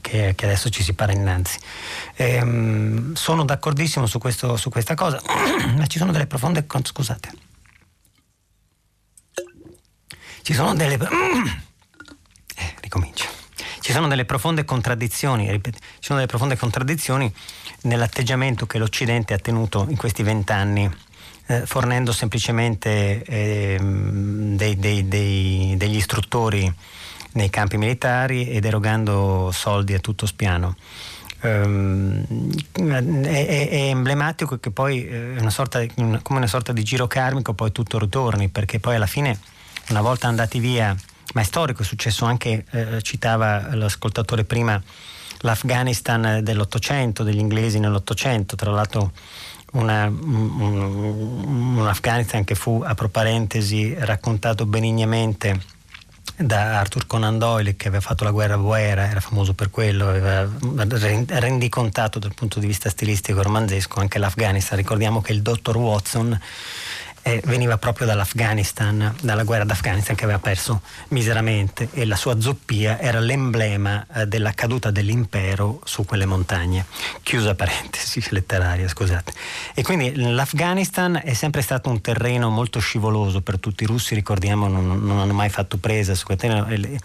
che, che, adesso ci si para innanzi. Ehm, sono d'accordissimo su, questo, su questa cosa, ma ci sono delle profonde... scusate. Ci sono delle... Eh, ricomincio. Ci sono delle profonde contraddizioni, ripeto, ci sono delle profonde contraddizioni nell'atteggiamento che l'Occidente ha tenuto in questi vent'anni eh, fornendo semplicemente eh, dei, dei, dei, degli istruttori nei campi militari ed erogando soldi a tutto spiano. Um, è, è, emblematico che poi è una sorta, come una sorta di giro karmico poi tutto ritorni perché poi alla fine una volta andati via ma è storico, è successo anche, eh, citava l'ascoltatore prima, l'Afghanistan dell'Ottocento, degli inglesi nell'Ottocento, tra l'altro un, un, Afghanistan che fu, apro parentesi, raccontato benignamente da Arthur Conan Doyle che aveva fatto la guerra a Boera, era famoso per quello, aveva rendicontato dal punto di vista stilistico e romanzesco anche l'Afghanistan. Ricordiamo che il dottor Watson eh, veniva proprio dall'Afghanistan, dalla guerra d'Afghanistan che aveva perso miseramente e la sua zoppia era l'emblema eh, della caduta dell'impero su quelle montagne. Chiusa parentesi letteraria, scusate. E quindi l'Afghanistan è sempre stato un terreno molto scivoloso per tutti i russi, ricordiamo, non, non hanno mai fatto presa su quel terreno e,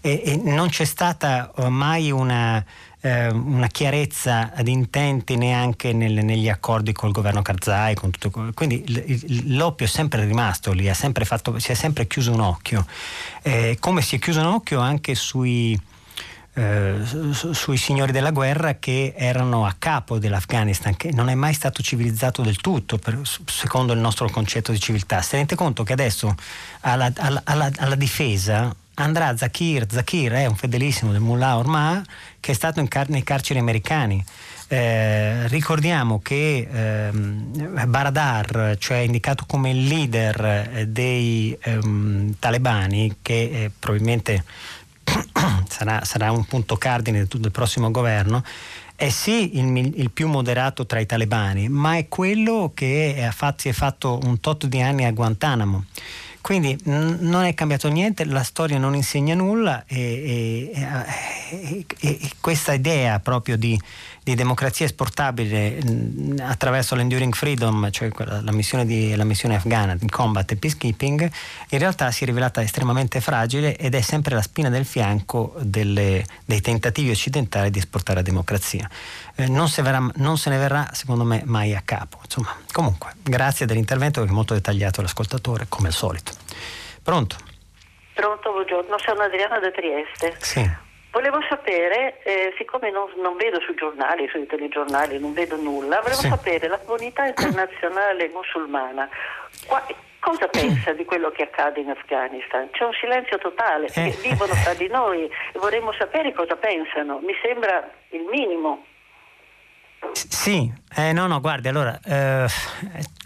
e, e non c'è stata mai una eh, una chiarezza di intenti neanche nel, negli accordi col governo Karzai. Tutto, quindi l'oppio è sempre rimasto lì, sempre fatto, si è sempre chiuso un occhio, eh, come si è chiuso un occhio anche sui... Eh, su, sui signori della guerra che erano a capo dell'Afghanistan, che non è mai stato civilizzato del tutto, per, secondo il nostro concetto di civiltà. Si rende conto che adesso alla, alla, alla, alla difesa andrà Zakir, Zakir è un fedelissimo del Mullah Ormah che è stato car- nei carceri americani. Eh, ricordiamo che ehm, Baradar, cioè indicato come il leader eh, dei ehm, talebani, che eh, probabilmente sarà, sarà, un punto cardine del, prossimo governo, è sì il, il, più moderato tra i talebani, ma è quello che è, si è fatto un tot di anni a Guantanamo. Quindi n- non è cambiato niente, la storia non insegna nulla e, e, e, e questa idea proprio di, di democrazia esportabile mh, attraverso l'enduring freedom, cioè la missione, di, la missione afghana di combat e peacekeeping, in realtà si è rivelata estremamente fragile ed è sempre la spina del fianco delle, dei tentativi occidentali di esportare la democrazia. Eh, non, se verrà, non, se ne verrà, secondo me, mai a capo. Insomma, comunque, grazie dell'intervento perché è molto dettagliato l'ascoltatore, come al solito. Pronto? Pronto, buongiorno, sono Adriana da Trieste. Sì. Volevo sapere, eh, siccome non, non, vedo sui giornali, sui telegiornali, non vedo nulla, volevo sì. sapere la comunità internazionale musulmana qua, cosa pensa di quello che accade in Afghanistan? C'è un silenzio totale, eh. vivono tra di noi e vorremmo sapere cosa pensano. Mi sembra il minimo. Sì, eh, no, no, guardi, allora, eh,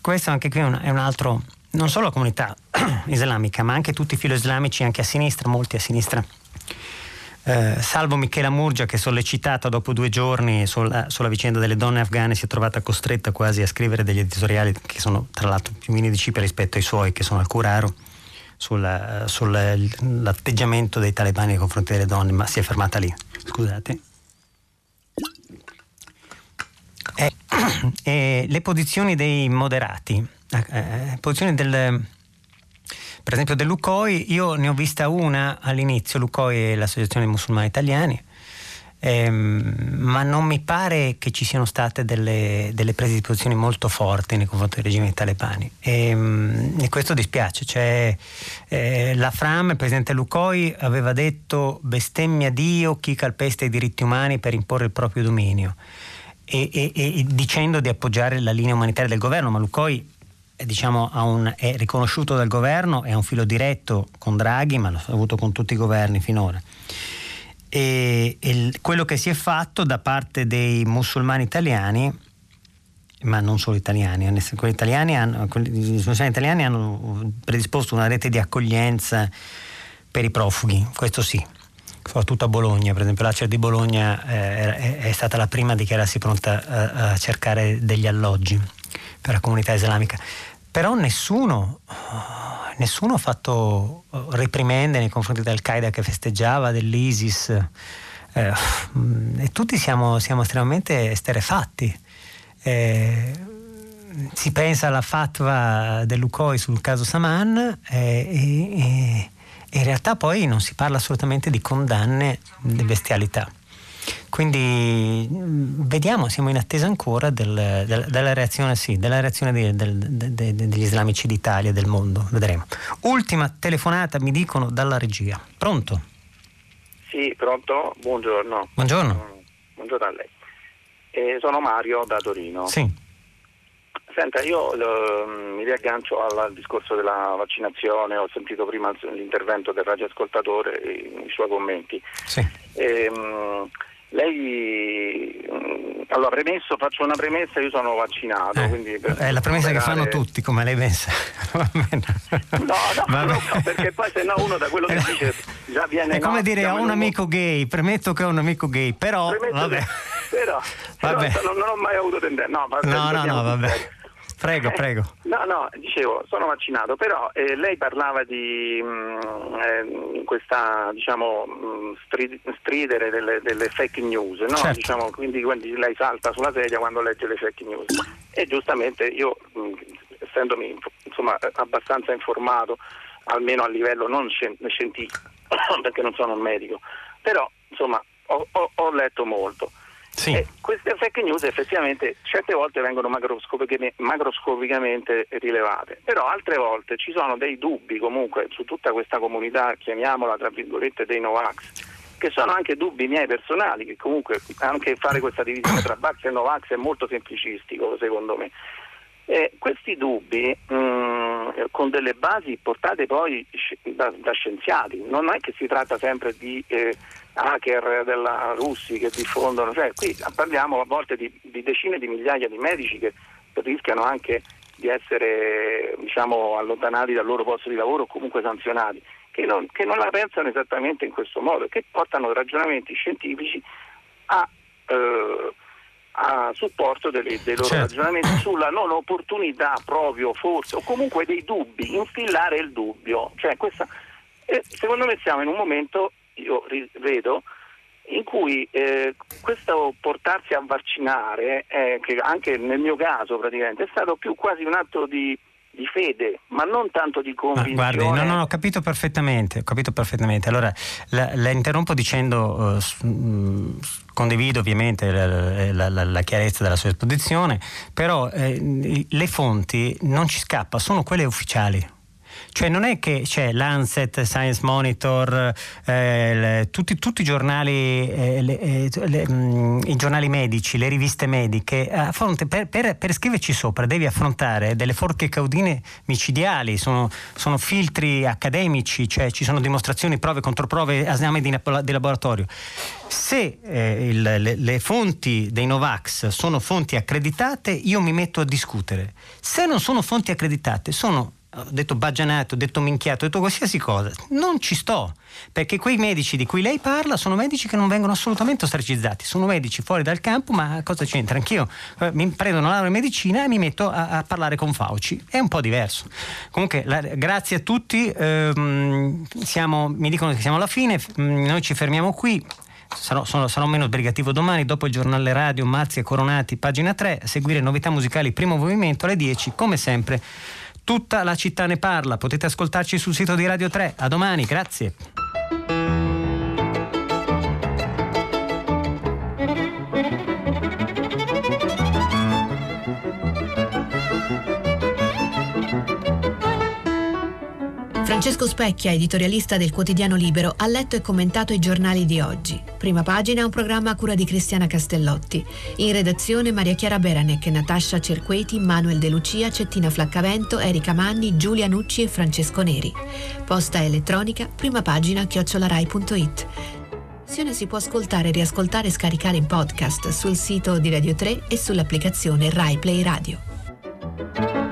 questo anche qui è un, è un altro, non solo la comunità islamica, ma anche tutti i filo islamici, anche a sinistra, molti a sinistra eh, salvo Michela Murgia che sollecitata dopo due giorni sulla, sulla, vicenda delle donne afghane si è trovata costretta quasi a scrivere degli editoriali che sono tra l'altro più mini di cipe rispetto ai suoi che sono al curaro sull'atteggiamento dei talebani nei confronti delle donne ma si è fermata lì. Scusate. E, e le posizioni dei moderati eh, eh posizioni del per esempio dell'UCOI, io ne ho vista una all'inizio, l'UCOI è l'Associazione Musulmani Italiani, ehm, ma non mi pare che ci siano state delle, delle, prese di posizione molto forti nei confronti del regime talebani e, ehm, e questo dispiace. Cioè, eh, la Fram, il presidente Lucoi, aveva detto bestemmia Dio chi calpesta i diritti umani per imporre il proprio dominio. E, e, e, dicendo di appoggiare la linea umanitaria del governo, ma Lucoi diciamo, un, è riconosciuto dal governo, è un filo diretto con Draghi, ma l'ha avuto con tutti i governi finora. E, e quello che si è fatto da parte dei musulmani italiani, ma non solo italiani, quelli italiani hanno, quelli, i musulmani italiani hanno predisposto una rete di accoglienza per i profughi, questo sì, soprattutto a Bologna, per esempio l'ACER di Bologna eh, è, è, stata la prima a dichiararsi pronta a, a cercare degli alloggi per la comunità islamica. però nessuno, nessuno ha fatto reprimende nei confronti dell'Al-Qaeda che festeggiava, dell'ISIS, eh, e tutti siamo, siamo estremamente esterefatti. Eh, si pensa alla fatwa dell'UCOI sul caso Saman eh, e, e, in realtà poi non si parla assolutamente di condanne di bestialità. Quindi vediamo, siamo in attesa ancora del, del, della reazione, sì, della reazione di, del, de, de, degli islamici d'Italia e del mondo, vedremo. Ultima telefonata, mi dicono, dalla regia. Pronto? Sì, pronto? Buongiorno. Buongiorno. Buongiorno a lei. Eh, sono Mario da Torino. Sì. Senta, io eh, mi riaggancio al, discorso della vaccinazione, ho sentito prima l'intervento del radioascoltatore e i suoi commenti. Sì. E, mh, lei, mh, allora premesso, faccio una premessa, io sono vaccinato. Eh, è la premessa che fanno tutti, come lei pensa. no, no, no, perché poi se no uno da quello che dice già viene... È come no, dire ho un amico gay, premetto che ho un amico gay, però... Premetto vabbè. Che, però, però non, non, ho mai avuto tendenza. No, no, no, no, vabbè. Prego, prego. No, no, dicevo, sono vaccinato, però eh, lei parlava di mh, mm, eh, questa, diciamo, mm, stridere delle, delle, fake news, no? certo. diciamo, quindi, quindi, lei salta sulla sedia quando legge le fake news. E giustamente io, mh, mm, essendomi insomma, abbastanza informato, almeno a livello non scientifico, perché non sono un medico, però insomma ho, ho, ho letto molto. Sì. E queste fake news effettivamente certe volte vengono macroscopicamente, rilevate, però altre volte ci sono dei dubbi comunque su tutta questa comunità, chiamiamola tra virgolette dei Novax, che sono anche dubbi miei personali, che comunque anche fare questa divisione tra Vax e Novax è molto semplicistico secondo me. E questi dubbi mh, mm, con delle basi portate poi da, da, scienziati, non è che si tratta sempre di eh, hacker della Russia che diffondono, cioè qui parliamo a volte di, di, decine di migliaia di medici che rischiano anche di essere diciamo, allontanati dal loro posto di lavoro o comunque sanzionati, che non, che non la pensano esattamente in questo modo, che portano ragionamenti scientifici a... Eh, a supporto delle, dei loro certo. ragionamenti sulla non opportunità proprio forse o comunque dei dubbi, infillare il dubbio. Cioè, questa, eh, secondo me siamo in un momento, io vedo, in cui eh, questo portarsi a vaccinare, eh, che anche nel mio caso praticamente, è stato più quasi un atto di, di fede, ma non tanto di convinzione. Ma guardi, no, no, ho capito perfettamente, ho capito perfettamente. Allora, la, la interrompo dicendo, uh, condivido ovviamente la, la, la, chiarezza della sua esposizione, però eh, le fonti non ci scappa, sono quelle ufficiali. Cioè non è che c'è Lancet, Science Monitor, eh, le, tutti, tutti, i giornali, eh, le, eh, le, mh, mm, i giornali medici, le riviste mediche, fronte, per, per, per, scriverci sopra devi affrontare delle forche caudine micidiali, sono, sono, filtri accademici, cioè ci sono dimostrazioni, prove, controprove, esami di, di laboratorio. Se eh, il, le, le, fonti dei Novax sono fonti accreditate, io mi metto a discutere. Se non sono fonti accreditate, sono ho detto baggianato, ho detto minchiato, ho detto qualsiasi cosa. Non ci sto, perché quei medici di cui lei parla sono medici che non vengono assolutamente ostracizzati, sono medici fuori dal campo, ma cosa c'entra? Anch'io eh, mi prendo una laurea in medicina e mi metto a, a, parlare con Fauci, è un po' diverso. Comunque, la, grazie a tutti, ehm, siamo, mi dicono che siamo alla fine, mm, noi ci fermiamo qui. Sarò, sono, sarò, meno sbrigativo domani dopo il giornale radio Mazzi Coronati, pagina 3, a seguire novità musicali primo movimento alle 10, come sempre Tutta la città ne parla, potete ascoltarci sul sito di Radio 3. A domani, grazie. Francesco Specchia, editorialista del quotidiano Libero, ha letto e commentato i giornali di oggi. Prima pagina un programma a cura di Cristiana Castellotti. In redazione Maria Chiara Beranec, Natascia Cerqueti, Manuel De Lucia, Cettina Flaccavento, Erika Manni, Giulia Nucci e Francesco Neri. Posta elettronica, prima pagina chiocciolarai.it. Si può ascoltare, riascoltare e scaricare in podcast sul sito di Radio 3 e sull'applicazione Rai Play Radio.